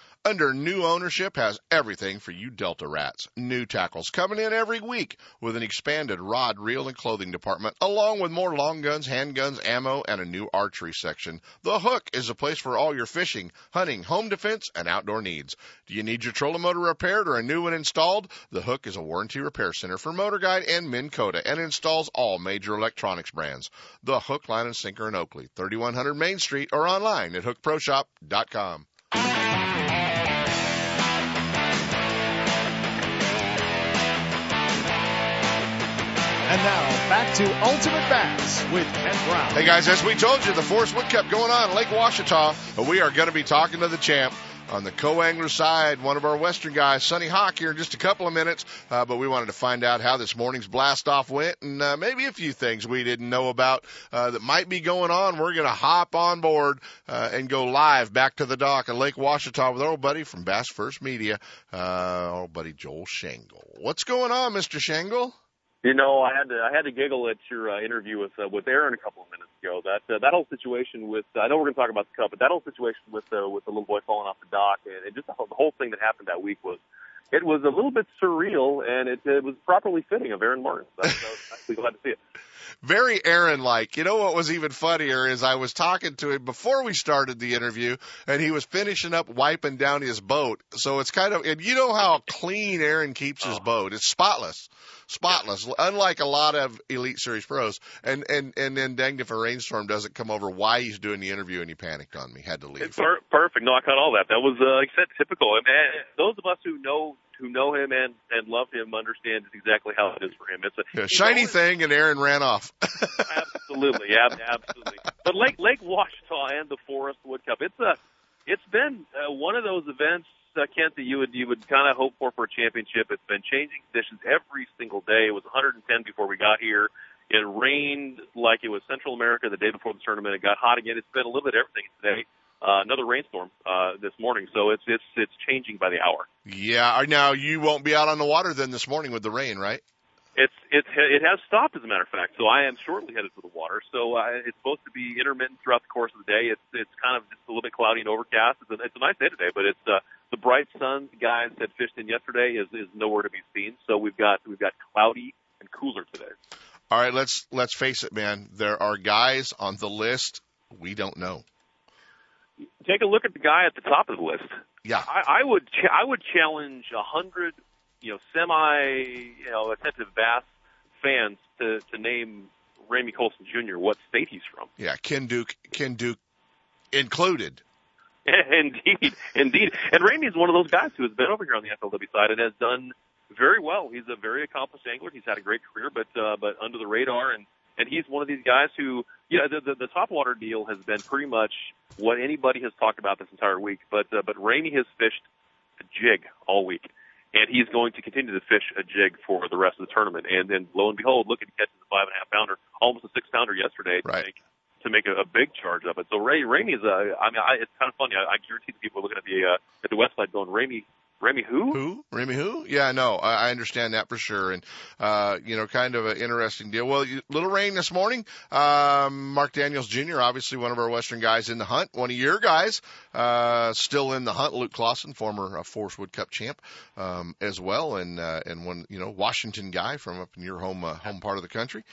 under new ownership has everything for you Delta rats. New tackles coming in every week with an expanded rod, reel, and clothing department, along with more long guns, handguns, ammo, and a new archery section. The Hook is a place for all your fishing, hunting, home defense, and outdoor needs. Do you need your trolling motor repaired or a new one installed? The Hook is a warranty repair center for MotorGuide and Minn Kota and installs all major electronics brands. The Hook, Line, and Sinker in Oakley, 3100 Main Street or online at hookproshop.com. And now back to Ultimate Bass with Ken Brown. Hey guys, as we told you, the Forrest Wood Cup going on Lake Ouachita. We are going to be talking to the champ on the co-angler side, one of our Western guys, Sunny Hawk, here in just a couple of minutes. Uh, but we wanted to find out how this morning's blast off went, and uh, maybe a few things we didn't know about uh, that might be going on. We're going to hop on board uh, and go live back to the dock at Lake Ouachita with our old buddy from Bass First Media, uh, old buddy Joel Shangle. What's going on, Mister Shangle? You know, I had to I had to giggle at your uh, interview with uh, with Aaron a couple of minutes ago. That uh, that whole situation with I know we're going to talk about the cup, but that whole situation with uh, with the little boy falling off the dock and, and just the whole, the whole thing that happened that week was it was a little bit surreal and it, it was properly fitting of Aaron Martin. So I was, I was actually glad to see it. very Aaron like. You know what was even funnier is I was talking to him before we started the interview and he was finishing up wiping down his boat. So it's kind of, and you know how clean Aaron keeps his Oh. boat. It's spotless. Spotless, unlike a lot of Elite Series pros. And, and, and then danged if a rainstorm doesn't come over why he's doing the interview and he panicked on me, had to leave. Per- perfect. No, I caught all that. That was, uh, like I said, typical. And, those of us who know who know him and and love him understand exactly how it is for him. It's a Yeah, shiny always- thing and Aaron ran off. absolutely, yeah, absolutely. But Lake Lake Ouachita and the Forrest Wood Cup, it's a, it's been uh, one of those events, uh, Kent, that you would you would kind of hope for for a championship. It's been changing conditions every single day. It was 110 before we got here. It rained like it was Central America the day before the tournament. It got hot again. It's been a little bit of everything today. Uh, another rainstorm uh, this morning, so it's it's it's changing by the hour. yeah, now you won't be out on the water then this morning with the rain, right? It's it's it has stopped as a matter of fact. So I am shortly headed for the water. So uh, it's supposed to be intermittent throughout the course of the day. It's it's kind of just a little bit cloudy and overcast. It's a, it's a nice day today, but it's uh, the bright sun the guys had fished in yesterday is is nowhere to be seen. So we've got we've got cloudy and cooler today. All right, let's let's face it, man. There are guys on the list we don't know. Take a look at the guy at the top of the list. Yeah. I, I would ch- I would challenge a hundred you know semi you know attentive bass fans to to name Ramie Colson Jr. what state he's from. Yeah, Ken Duke, Ken Duke included. indeed, indeed. And Ramie is one of those guys who has been over here on the FLW side and has done very well. He's a very accomplished angler. He's had a great career, but uh, but under the radar, and and he's one of these guys who, you know, the the, the topwater deal has been pretty much what anybody has talked about this entire week. But uh, but Ramie has fished a jig all week. And he's going to continue to fish a jig for the rest of the tournament. And then lo and behold, look at he catches a five and a half pounder, almost a six pounder yesterday right. to make to make a, a big charge of it. So Ray Ramie's uh I mean I, it's kind of funny. I, I guarantee the people looking at the uh, at the website going Ramie Remy who? Who? Remy who? Yeah, no, I, I understand that for sure. And, uh, you know, kind of an interesting deal. Well, you, little rain this morning. Um, Mark Daniels Jr., obviously one of our Western guys in the hunt, one of your guys, uh, still in the hunt. Luke Clausen, former uh, Forrest Wood Cup champ, um, as well. And, uh, and one, you know, Washington guy from up in your home, uh, home part of the country.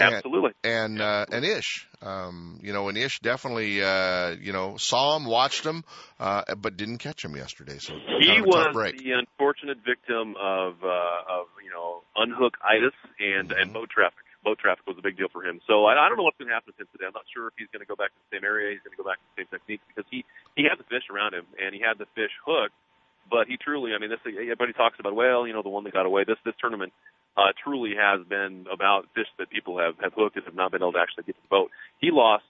Absolutely. And, and, uh, and Ish, um, you know, and Ish definitely, uh, you know, saw him, watched him, uh, but didn't catch him yesterday. So he kind of a was the unfortunate victim of uh, of you know unhook itis and Mm-hmm. and boat traffic. Boat traffic was a big deal for him. So I, I don't know what's going to happen since today. I'm not sure if he's going to go back to the same area. He's going to go back to the same techniques because he he had the fish around him and he had the fish hooked. But he truly, I mean, this everybody talks about. Well, you know, the one that got away. This this tournament uh, truly has been about fish that people have have hooked and have not been able to actually get to the boat. He lost,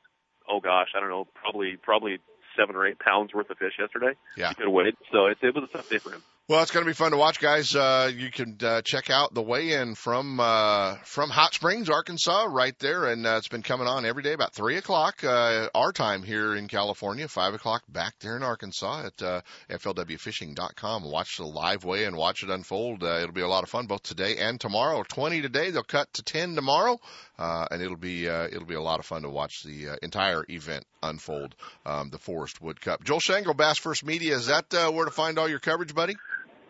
oh gosh, I don't know, probably probably seven or eight pounds worth of fish yesterday. Yeah. He could have weighed. So it, it was a tough day for him. Well, it's going to be fun to watch, guys. Uh, you can uh, check out the weigh-in from uh, from Hot Springs, Arkansas, right there, and uh, it's been coming on every day about three o'clock uh, our time here in California, five o'clock back there in Arkansas at uh, flwfishing.com. Watch the live weigh-in, watch it unfold. Uh, it'll be a lot of fun both today and tomorrow. Twenty today, they'll cut to ten tomorrow, uh, and it'll be uh, it'll be a lot of fun to watch the uh, entire event unfold. Um, the Forrest Wood Cup. Joel Shangle, Bass First Media. Is that uh, where to find all your coverage, buddy?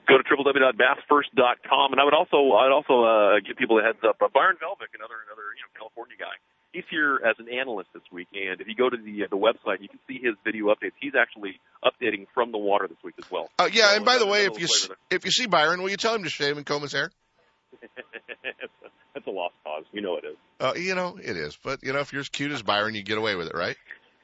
Go to www.bassfirst.com, and I would also I'd also uh, give people a heads up. Uh, Byron Velvick, another another you know California guy, he's here as an analyst this week, and if you go to the uh, the website, you can see his video updates. He's actually updating from the water this week as well. Uh, yeah, So, and by the way, if you s- if you see Byron, will you tell him to shave and comb his hair? that's a lost cause, you know it is. Uh, you know it is, but you know if you're as cute as Byron, you get away with it, right?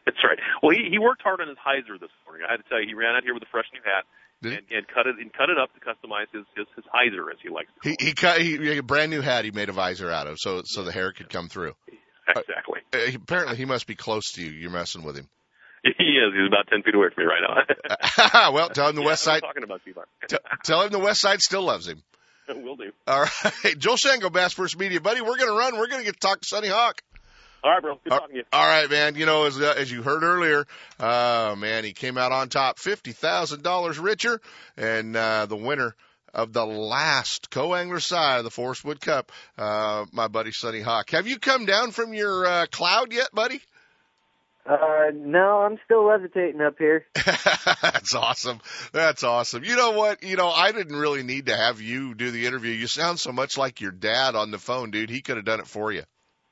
That's right. Well, he he worked hard on his hyzer this morning. I had to tell you, he ran out here with a fresh new hat. Did he? and, and cut it and cut it up to customize his his, his hyzer as he likes. To He he cut he, he a brand new hat he made a visor out of, so so the hair could come through. Exactly. Uh, apparently, he must be close to you. You're messing with him. He is. He's about ten feet away from me right now. well, tell him the Yeah, West I'm Side. talking about. T- tell him the West Side still loves him. Will do. All right, Joel Shangle, Bass First Media, buddy. We're gonna run. We're gonna get to talk to Sunny Hawk. All right, bro. Good All- talking to you. All right, man. You know, as uh, as you heard earlier, uh, man, he came out on top, fifty thousand dollars richer, and uh, the winner of the last co-angler side of the Forrest Wood Cup, uh, my buddy Sunny Hawk. Have you come down from your uh, cloud yet, buddy? Uh, no, I'm still levitating up here. That's awesome. That's awesome. You know what? You know, I didn't really need to have you do the interview. You sound so much like your dad on the phone, dude. He could have done it for you.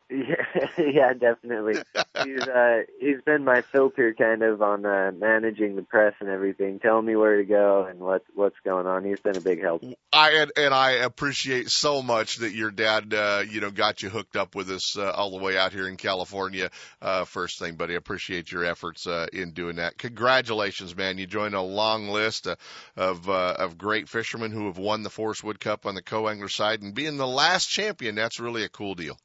Yeah, yeah, definitely. He's uh he's been my filter kind of on uh managing the press and everything, telling me where to go and what what's going on. He's been a big help. I and, and I appreciate so much that your dad, uh, you know, got you hooked up with us uh, all the way out here in California. Uh, first thing, buddy, I appreciate your efforts uh, in doing that. Congratulations, man! You joined a long list uh, of uh, of great fishermen who have won the Forrest Wood Cup on the co-angler side, and being the last champion, that's really a cool deal.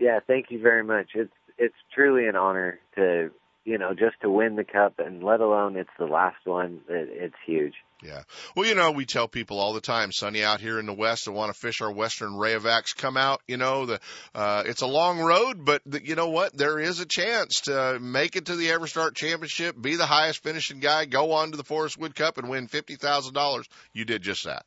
Yeah, thank you very much. It's it's truly an honor to you know just to win the cup and let alone it's the last one. It, it's huge. Yeah. Well, you know, we tell people all the time, Sunny, out here in the West that want to fish our Western Rayovacs, come out. You know, the uh, it's a long road, but the, you know what? There is a chance to make it to the EverStart Championship, be the highest finishing guy, go on to the Forrest Wood Cup, and win fifty thousand dollars. You did just that.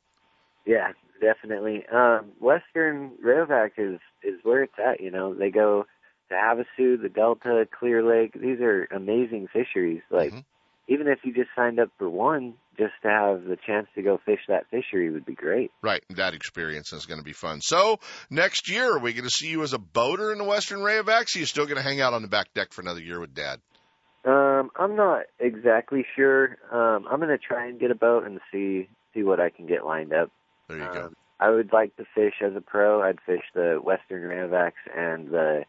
Yeah, definitely. Um, Western Rayovac is is where it's at. You know, they go to Havasu, the Delta, Clear Lake. These are amazing fisheries. Like, Mhm. even if you just signed up for one, just to have the chance to go fish that fishery would be great. Right. That experience is going to be fun. So next year, are we going to see you as a boater in the Western Rayovacs? Or are you still going to hang out on the back deck for another year with Dad? Um, I'm not exactly sure. Um, I'm gonna try and get a boat and see see what I can get lined up. There you go. I would like to fish as a pro. I'd fish the Western Rayovacs and the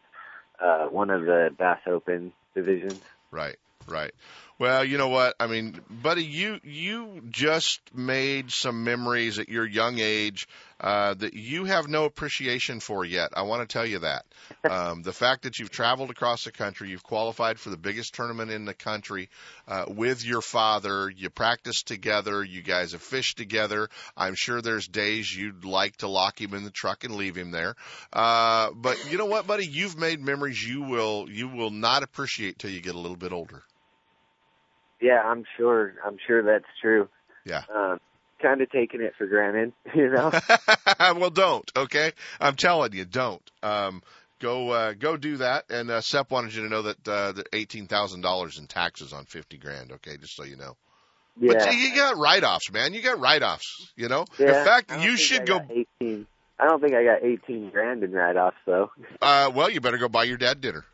uh, one of the Bass Open divisions. Right, right. Well, you know what? I mean, buddy, you you just made some memories at your young age uh, that you have no appreciation for yet. I want to tell you that. Um, the fact that you've traveled across the country, you've qualified for the biggest tournament in the country uh, with your father, you practice together, you guys have fished together. I'm sure there's days you'd like to lock him in the truck and leave him there. Uh, but you know what, buddy? You've made memories you will you will not appreciate till you get a little bit older. Yeah, I'm sure. I'm sure that's true. Yeah. Um, kind of taking it for granted, you know. well, don't. Okay, I'm telling you, don't. Um, go uh, go do that. And uh, Sep wanted you to know that uh, the eighteen thousand dollars in taxes on fifty grand. Okay, just so you know. Yeah. But you got write-offs, man. You got write-offs. You know. Yeah, in fact, you should go. 18. I don't think I got 18 grand in write-offs though. Uh, well, you better go buy your dad dinner.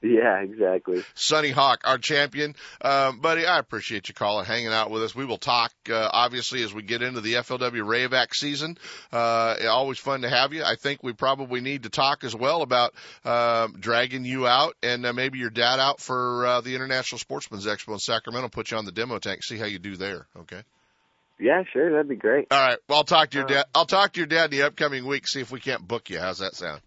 Yeah, exactly. Sunny Hawk, our champion. Um, buddy, I appreciate you calling, hanging out with us. We will talk, uh, obviously, as we get into the FLW Rayovac season. Uh, always fun to have you. I think we probably need to talk as well about, um, dragging you out and uh, maybe your dad out for, uh, the International Sportsman's Expo in Sacramento, put you on the demo tank, see how you do there. Okay. Yeah, sure, that'd be great. All right. Well, I'll talk to your Uh, dad. I'll talk to your dad in the upcoming week, see if we can't book you. How's that sound?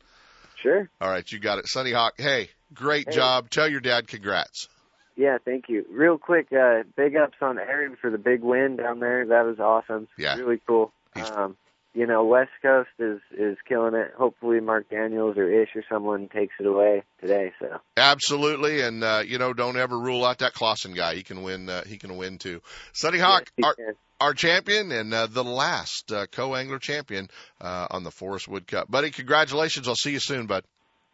Sure. All right. You got it. Sunny Hawk. Hey, great Hey. job. Tell your dad congrats. Yeah, thank you. Real quick, uh, big ups on Aaron for the big win down there. That was awesome. Yeah. Really cool. Um, you know, West Coast is is killing it. Hopefully, Mark Daniels or Ish or someone takes it away today. So Absolutely, and uh, you know, don't ever rule out that Clausen guy. He can win. Uh, he can win too. Sunny Hawk, he our, our champion and uh, the last uh, co-angler champion uh, on the Forrest Wood Cup. Buddy, congratulations! I'll see you soon, bud.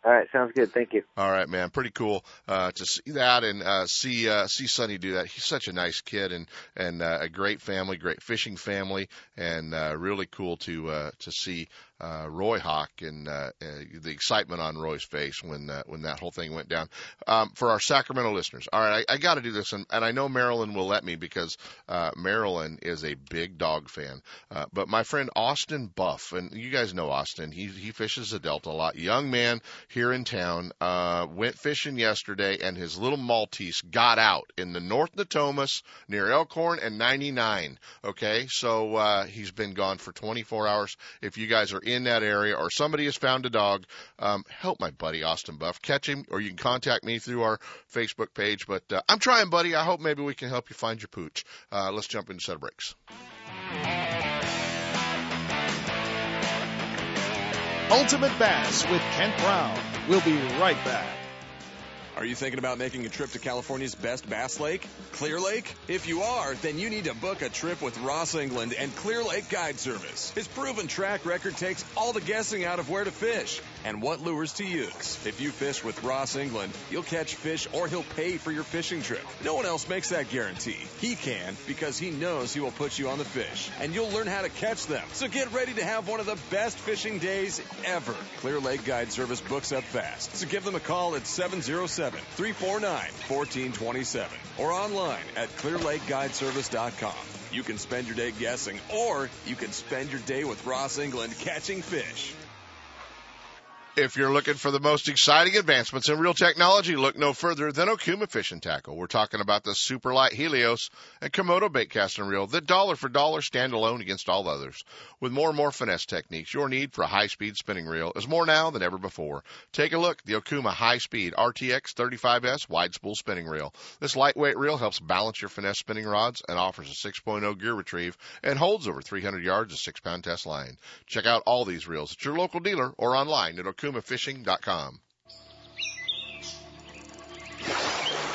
All right, sounds good. Thank you. All right, man. Pretty cool uh, to see that and uh, see uh, see Sunny do that. He's such a nice kid and and uh, a great family, great fishing family, and uh, really cool to uh, to see uh, Roy Hawk and uh, uh, the excitement on Roy's face when uh, when that whole thing went down. Um, for our Sacramento listeners, all right, I, I got to do this, and, and I know Marilyn will let me because uh, Marilyn is a big dog fan. Uh, but my friend Austin Buff, and you guys know Austin, he he fishes the Delta a lot. Young man here in town, uh, went fishing yesterday, and his little Maltese got out in the North Natomas near Elkhorn and 99. Okay, so uh, he's been gone for 24 hours. If you guys are in that area or somebody has found a dog, um, help my buddy Austin Buff catch him, or you can contact me through our Facebook page. But uh, I'm trying, buddy. I hope maybe we can help you find your pooch. Uh, let's jump into set of breaks. Ultimate Bass with Kent Brown. We'll be right back. Are you thinking about making a trip to California's best bass lake, Clear Lake? If you are, then you need to book a trip with Ross England and Clear Lake Guide Service. His proven track record takes all the guessing out of where to fish and what lures to use. If you fish with Ross England, you'll catch fish or he'll pay for your fishing trip. No one else makes that guarantee. He can because he knows he will put you on the fish and you'll learn how to catch them. So get ready to have one of the best fishing days ever. Clear Lake Guide Service books up fast. So give them a call at 707 349 1427 or online at clearlakeguideservice.com. You can spend your day guessing or you can spend your day with Ross England catching fish. If you're looking for the most exciting advancements in reel technology, look no further than Okuma Fishing Tackle. We're talking about the super light Helios and Komodo bait casting reel, the dollar for dollar standalone against all others. With more and more finesse techniques, your need for a high-speed spinning reel is more now than ever before. Take a look, the Okuma high-speed RTX 35S wide spool spinning reel. This lightweight reel helps balance your finesse spinning rods and offers a 6.0 gear retrieve and holds over 300 yards of 6-pound test line. Check out all these reels at your local dealer or online at okumafishing.com.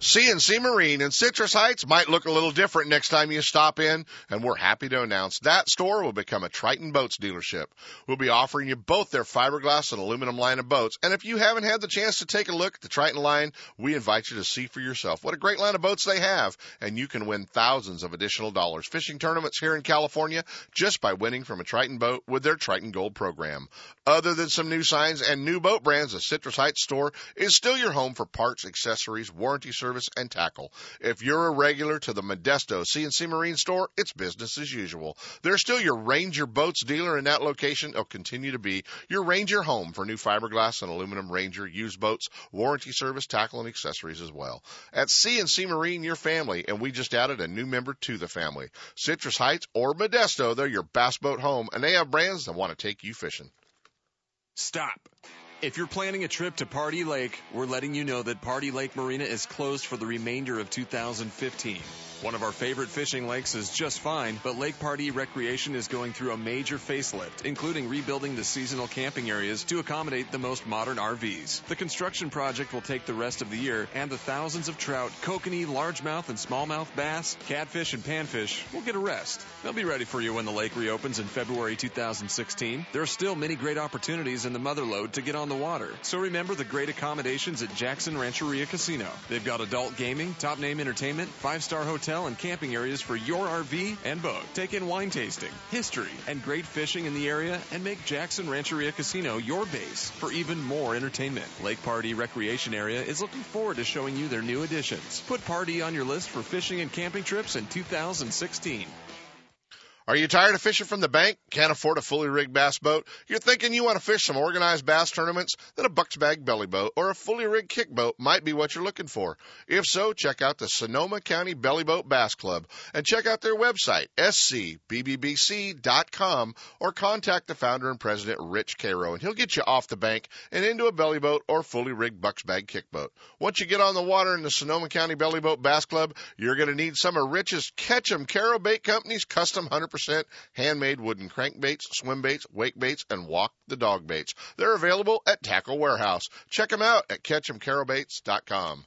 CNC Marine in Citrus Heights might look a little different next time you stop in, and we're happy to announce that store will become a Triton Boats dealership. We'll be offering you both their fiberglass and aluminum line of boats, and if you haven't had the chance to take a look at the Triton line, we invite you to see for yourself what a great line of boats they have, and you can win thousands of additional dollars fishing tournaments here in California just by winning from a Triton boat with their Triton Gold program. Other than some new signs and new boat brands, the Citrus Heights store is still your home for parts, accessories, warranty service, service and tackle. If you're a regular to the Modesto CNC Marine store, it's business as usual. They're still your Ranger Boats dealer in that location. They'll continue to be your Ranger home for new fiberglass and aluminum Ranger used boats, warranty service, tackle, and accessories as well. At CNC Marine, your family, and we just added a new member to the family. Citrus Heights or Modesto, they're your bass boat home, and they have brands that want to take you fishing. Stop. If you're planning a trip to Pardee Lake, we're letting you know that Pardee Lake Marina is closed for the remainder of 2015. One of our favorite fishing lakes is just fine, but Lake Pardee Recreation is going through a major facelift, including rebuilding the seasonal camping areas to accommodate the most modern RVs. The construction project will take the rest of the year, and the thousands of trout, kokanee, largemouth, and smallmouth bass, catfish, and panfish will get a rest. They'll be ready for you when the lake reopens in February 2016. There are still many great opportunities in the motherlode to get on the water, so remember the great accommodations at Jackson Rancheria Casino. They've got adult gaming, top name entertainment, five star hotel, hotel and camping areas for your RV and boat. Take in wine tasting, history, and great fishing in the area and make Jackson Rancheria Casino your base for even more entertainment. Lake Pardee Recreation Area is looking forward to showing you their new additions. Put Pardee on your list for fishing and camping trips in 2016. Are you tired of fishing from the bank? Can't afford a fully rigged bass boat? You're thinking you want to fish some organized bass tournaments? Then a Bucks Bag belly boat or a fully rigged kick boat might be what you're looking for. If so, check out the Sonoma County Belly Boat Bass Club and check out their website, scbbbc.com, or contact the founder and president, Rich Caro, and he'll get you off the bank and into a belly boat or fully rigged Bucks Bag kick boat. Once you get on the water in the Sonoma County Belly Boat Bass Club, you're going to need some of Rich's Catchem Caro Bait Company's custom 100% percent handmade wooden crankbaits, swim baits, wake baits, and walk the dog baits. They're available at Tackle Warehouse. Check them out at CatchemCarobaits.com.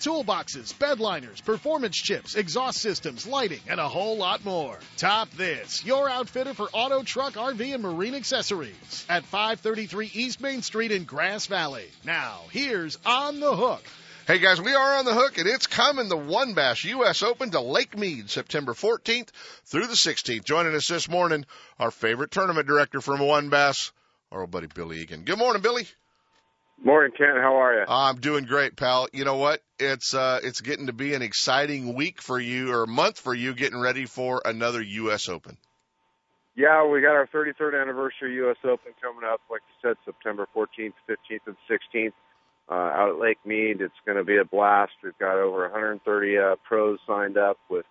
toolboxes, bed liners, performance chips, exhaust systems, lighting, and a whole lot more. Top This, your outfitter for auto, truck, RV, and marine accessories at 533 East Main Street in Grass Valley. Now, here's On the Hook. Hey guys, we are on the hook and it's coming the WON Bass U.S. Open to Lake Mead, September 14th through the 16th. Joining us this morning, our favorite tournament director from WON Bass, our old buddy Billy Egan. Good morning, Billy. Morning, Ken. How are you? I'm doing great, pal. You know what? It's uh, it's getting to be an exciting week for you or month for you, getting ready for another U.S. Open. Yeah, we got our 33rd anniversary U.S. Open coming up, like you said, September 14th, 15th, and 16th uh, out at Lake Mead. It's going to be a blast. We've got over 130 uh, pros signed up with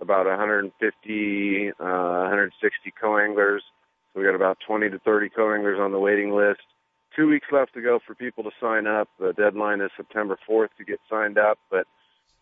about 150, uh, 160 co-anglers. So we got about 20 to 30 co-anglers on the waiting list. Two weeks left to go for people to sign up. The deadline is September 4th to get signed up. But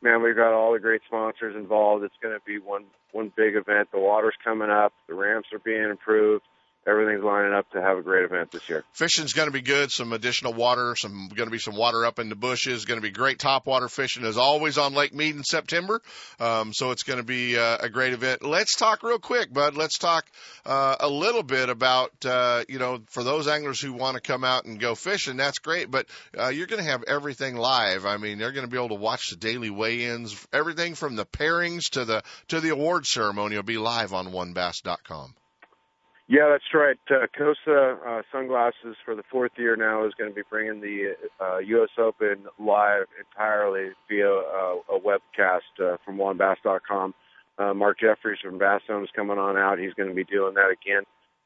man, we've got all the great sponsors involved. It's going to be one one big event. The water's coming up. The ramps are being improved everything's lining up to have a great event this year. Fishing's going to be good. Some additional water, some going to be some water up in the bushes. Going to be great top water fishing as always on Lake Mead in September. Um, so it's going to be uh, a great event. Let's talk real quick, bud. Let's talk uh, a little bit about uh, you know for those anglers who want to come out and go fishing. That's great, but uh, you're going to have everything live. I mean, they're going to be able to watch the daily weigh-ins, everything from the pairings to the to the award ceremony will be live on OneBass.com. Yeah, that's right. Uh, Costa uh, Sunglasses for the fourth year now is going to be bringing the uh, U.S. Open live entirely via uh, a webcast uh, from OneBass.com. Uh, Mark Jeffries from Bass Zone is coming on out. He's going to be doing that again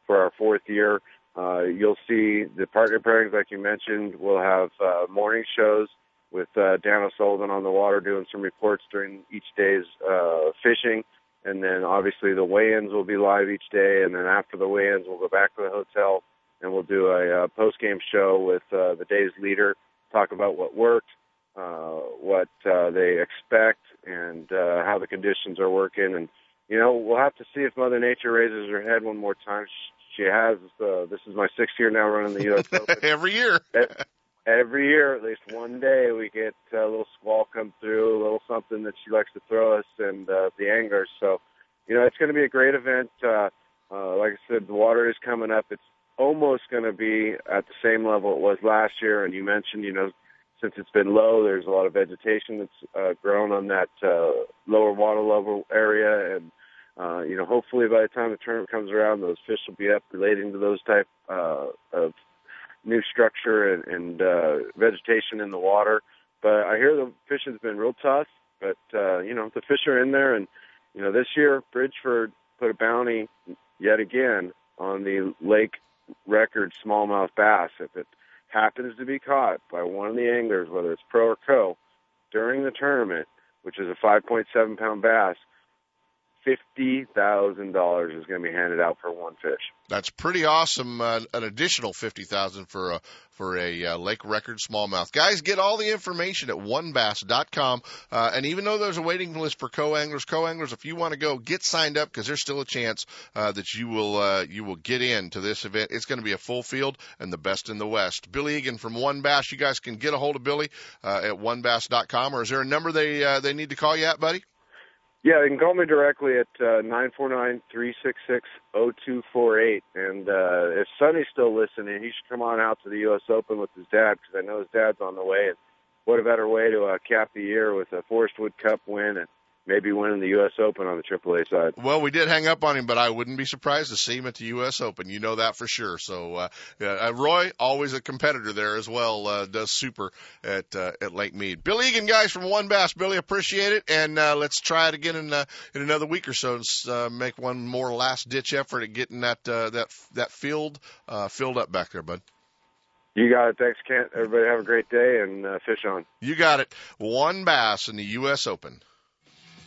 for our fourth year. Uh, you'll see the partner pairings, like you mentioned. We'll have uh, morning shows with uh, Dan O'Sullivan on the water doing some reports during each day's uh, fishing. And then obviously the weigh-ins will be live each day. And then after the weigh-ins, we'll go back to the hotel and we'll do a, a post-game show with uh, the day's leader, talk about what worked, uh, what uh, they expect, and uh, how the conditions are working. And you know, we'll have to see if Mother Nature raises her head one more time. She has. Uh, this is my sixth year now running the U.S. Open. Every year. Every year, at least one day, we get a little squall come through, a little something that she likes to throw us, and uh, the anglers. So, you know, it's going to be a great event. Uh, uh, like I said, the water is coming up. It's almost going to be at the same level it was last year. And you mentioned, you know, since it's been low, there's a lot of vegetation that's uh, grown on that uh, lower water level area, and uh, you know, hopefully by the time the tournament comes around, those fish will be up relating to those type uh, of new structure and, and uh, vegetation in the water. But I hear the fishing's been real tough, but uh, you know, the fish are in there, and you know, this year Bridgford put a bounty yet again on the lake record smallmouth bass. If it happens to be caught by one of the anglers, whether it's pro or co, during the tournament, which is a 5.7 pound bass, fifty thousand dollars is going to be handed out for one fish. That's pretty awesome. Uh, an additional fifty thousand for a for a uh, lake record smallmouth. Guys, get all the information at onebass.com. Uh, and even though there's a waiting list for co-anglers, co-anglers, if you want to go, get signed up because there's still a chance uh, that you will uh, you will get in to this event. It's going to be a full field and the best in the West. Billy Egan from WON Bass. You guys can get a hold of Billy uh, at onebass.com, or is there a number they uh, they need to call you at, buddy? Yeah, you can call me directly at uh, nine four nine three six six zero two four eight. And uh, if Sunny's still listening, he should come on out to the U.S. Open with his dad because I know his dad's on the way. And what a better way to uh, cap the year with a Forrest Wood Cup win and maybe winning the U.S. Open on the AAA side. Well, we did hang up on him, but I wouldn't be surprised to see him at the U.S. Open. You know that for sure. So, uh, uh, Roy, always a competitor there as well, uh, does super at uh, at Lake Mead. Bill Egan, guys from WON Bass, Billy, appreciate it, and uh, let's try it again in uh, in another week or so. And, uh, make one more last ditch effort at getting that uh, that that field uh, filled up back there, bud. You got it. Thanks, Kent. Everybody have a great day and uh, fish on. You got it. WON Bass in the U.S. Open.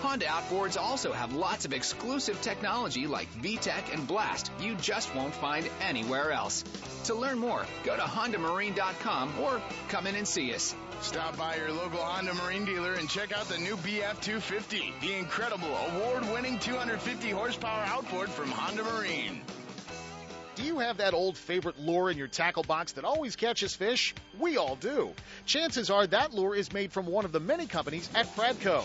Honda outboards also have lots of exclusive technology like VTEC and Blast you just won't find anywhere else. To learn more, go to HondaMarine.com or come in and see us. Stop by your local Honda Marine dealer and check out the new BF 250, the incredible award winning 250 horsepower outboard from Honda Marine. Do you have that old favorite lure in your tackle box that always catches fish? We all do. Chances are that lure is made from one of the many companies at Pradco.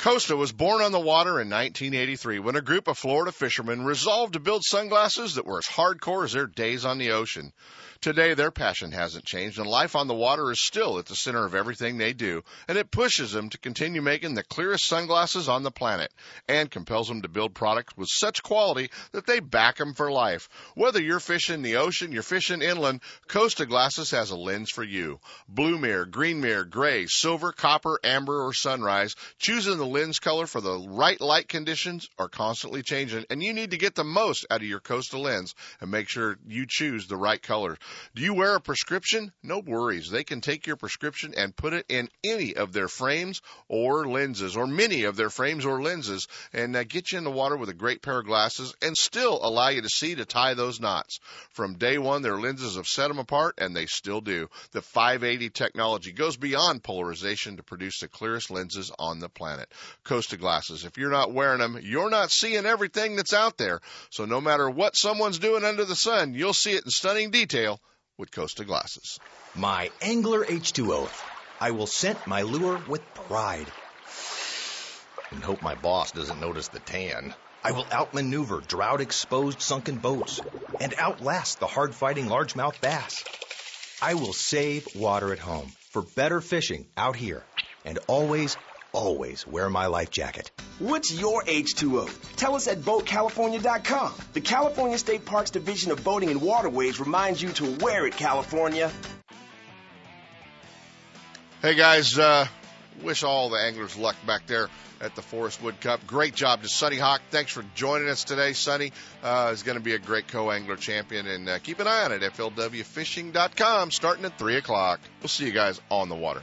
Costa was born on the water in 1983 when a group of Florida fishermen resolved to build sunglasses that were as hardcore as their days on the ocean. Today, their passion hasn't changed, and life on the water is still at the center of everything they do, and it pushes them to continue making the clearest sunglasses on the planet, and compels them to build products with such quality that they back them for life. Whether you're fishing the ocean, you're fishing inland, Costa Glasses has a lens for you. Blue mirror, green mirror, gray, silver, copper, amber, or sunrise, choosing the lens color for the right light conditions are constantly changing, and you need to get the most out of your Costa lens and make sure you choose the right color. Do you wear a prescription? No worries. They can take your prescription and put it in any of their frames or lenses, or many of their frames or lenses, and uh, get you in the water with a great pair of glasses and still allow you to see to tie those knots. From day one, their lenses have set them apart, and they still do. The 580 technology goes beyond polarization to produce the clearest lenses on the planet. Costa glasses. If you're not wearing them, you're not seeing everything that's out there. So no matter what someone's doing under the sun, you'll see it in stunning detail with Costa glasses. My Angler H2O. I will scent my lure with pride. And hope my boss doesn't notice the tan. I will outmaneuver drought exposed sunken boats and outlast the hard fighting largemouth bass. I will save water at home for better fishing out here and always, always wear my life jacket. What's your H2O? Tell us at BoatCalifornia.com. The California State Parks Division of Boating and Waterways reminds you to wear it, California. Hey guys, uh, wish all the anglers luck back there at the Forrest Wood Cup. Great job to Sunny Hawk. Thanks for joining us today. Sunny uh, is going to be a great co-angler champion, and uh, keep an eye on it. FLWFishing.com starting at three o'clock. We'll see you guys on the water.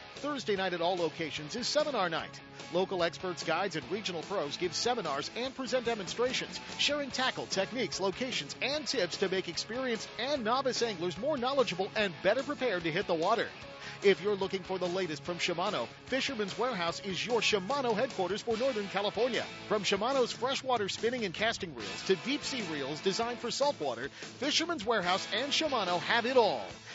Thursday night at all locations is seminar night. Local experts, guides, and regional pros give seminars and present demonstrations, sharing tackle, techniques, locations, and tips to make experienced and novice anglers more knowledgeable and better prepared to hit the water. If you're looking for the latest from Shimano, Fisherman's Warehouse is your Shimano headquarters for Northern California. From Shimano's freshwater spinning and casting reels to deep sea reels designed for saltwater, Fisherman's Warehouse and Shimano have it all,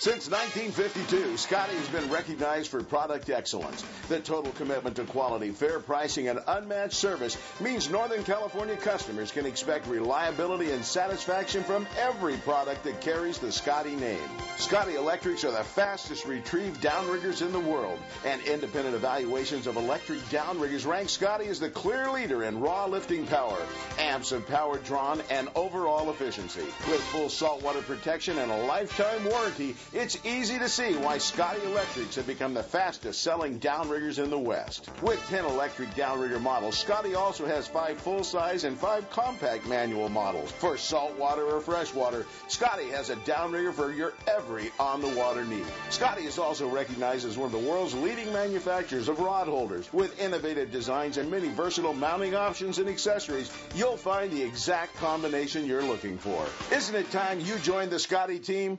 Since 1952, Scotty has been recognized for product excellence. The total commitment to quality, fair pricing, and unmatched service means Northern California customers can expect reliability and satisfaction from every product that carries the Scotty name. Scotty Electrics are the fastest retrieved downriggers in the world, and independent evaluations of electric downriggers rank Scotty as the clear leader in raw lifting power, amps of power drawn, and overall efficiency. With full saltwater protection and a lifetime warranty, it's easy to see why Scotty Electrics have become the fastest selling downriggers in the West. With 10 electric downrigger models, Scotty also has 5 full size and 5 compact manual models. For saltwater or freshwater, Scotty has a downrigger for your every on the water need. Scotty is also recognized as one of the world's leading manufacturers of rod holders. With innovative designs and many versatile mounting options and accessories, you'll find the exact combination you're looking for. Isn't it time you joined the Scotty team?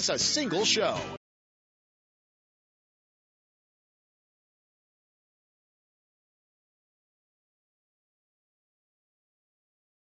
miss a single show.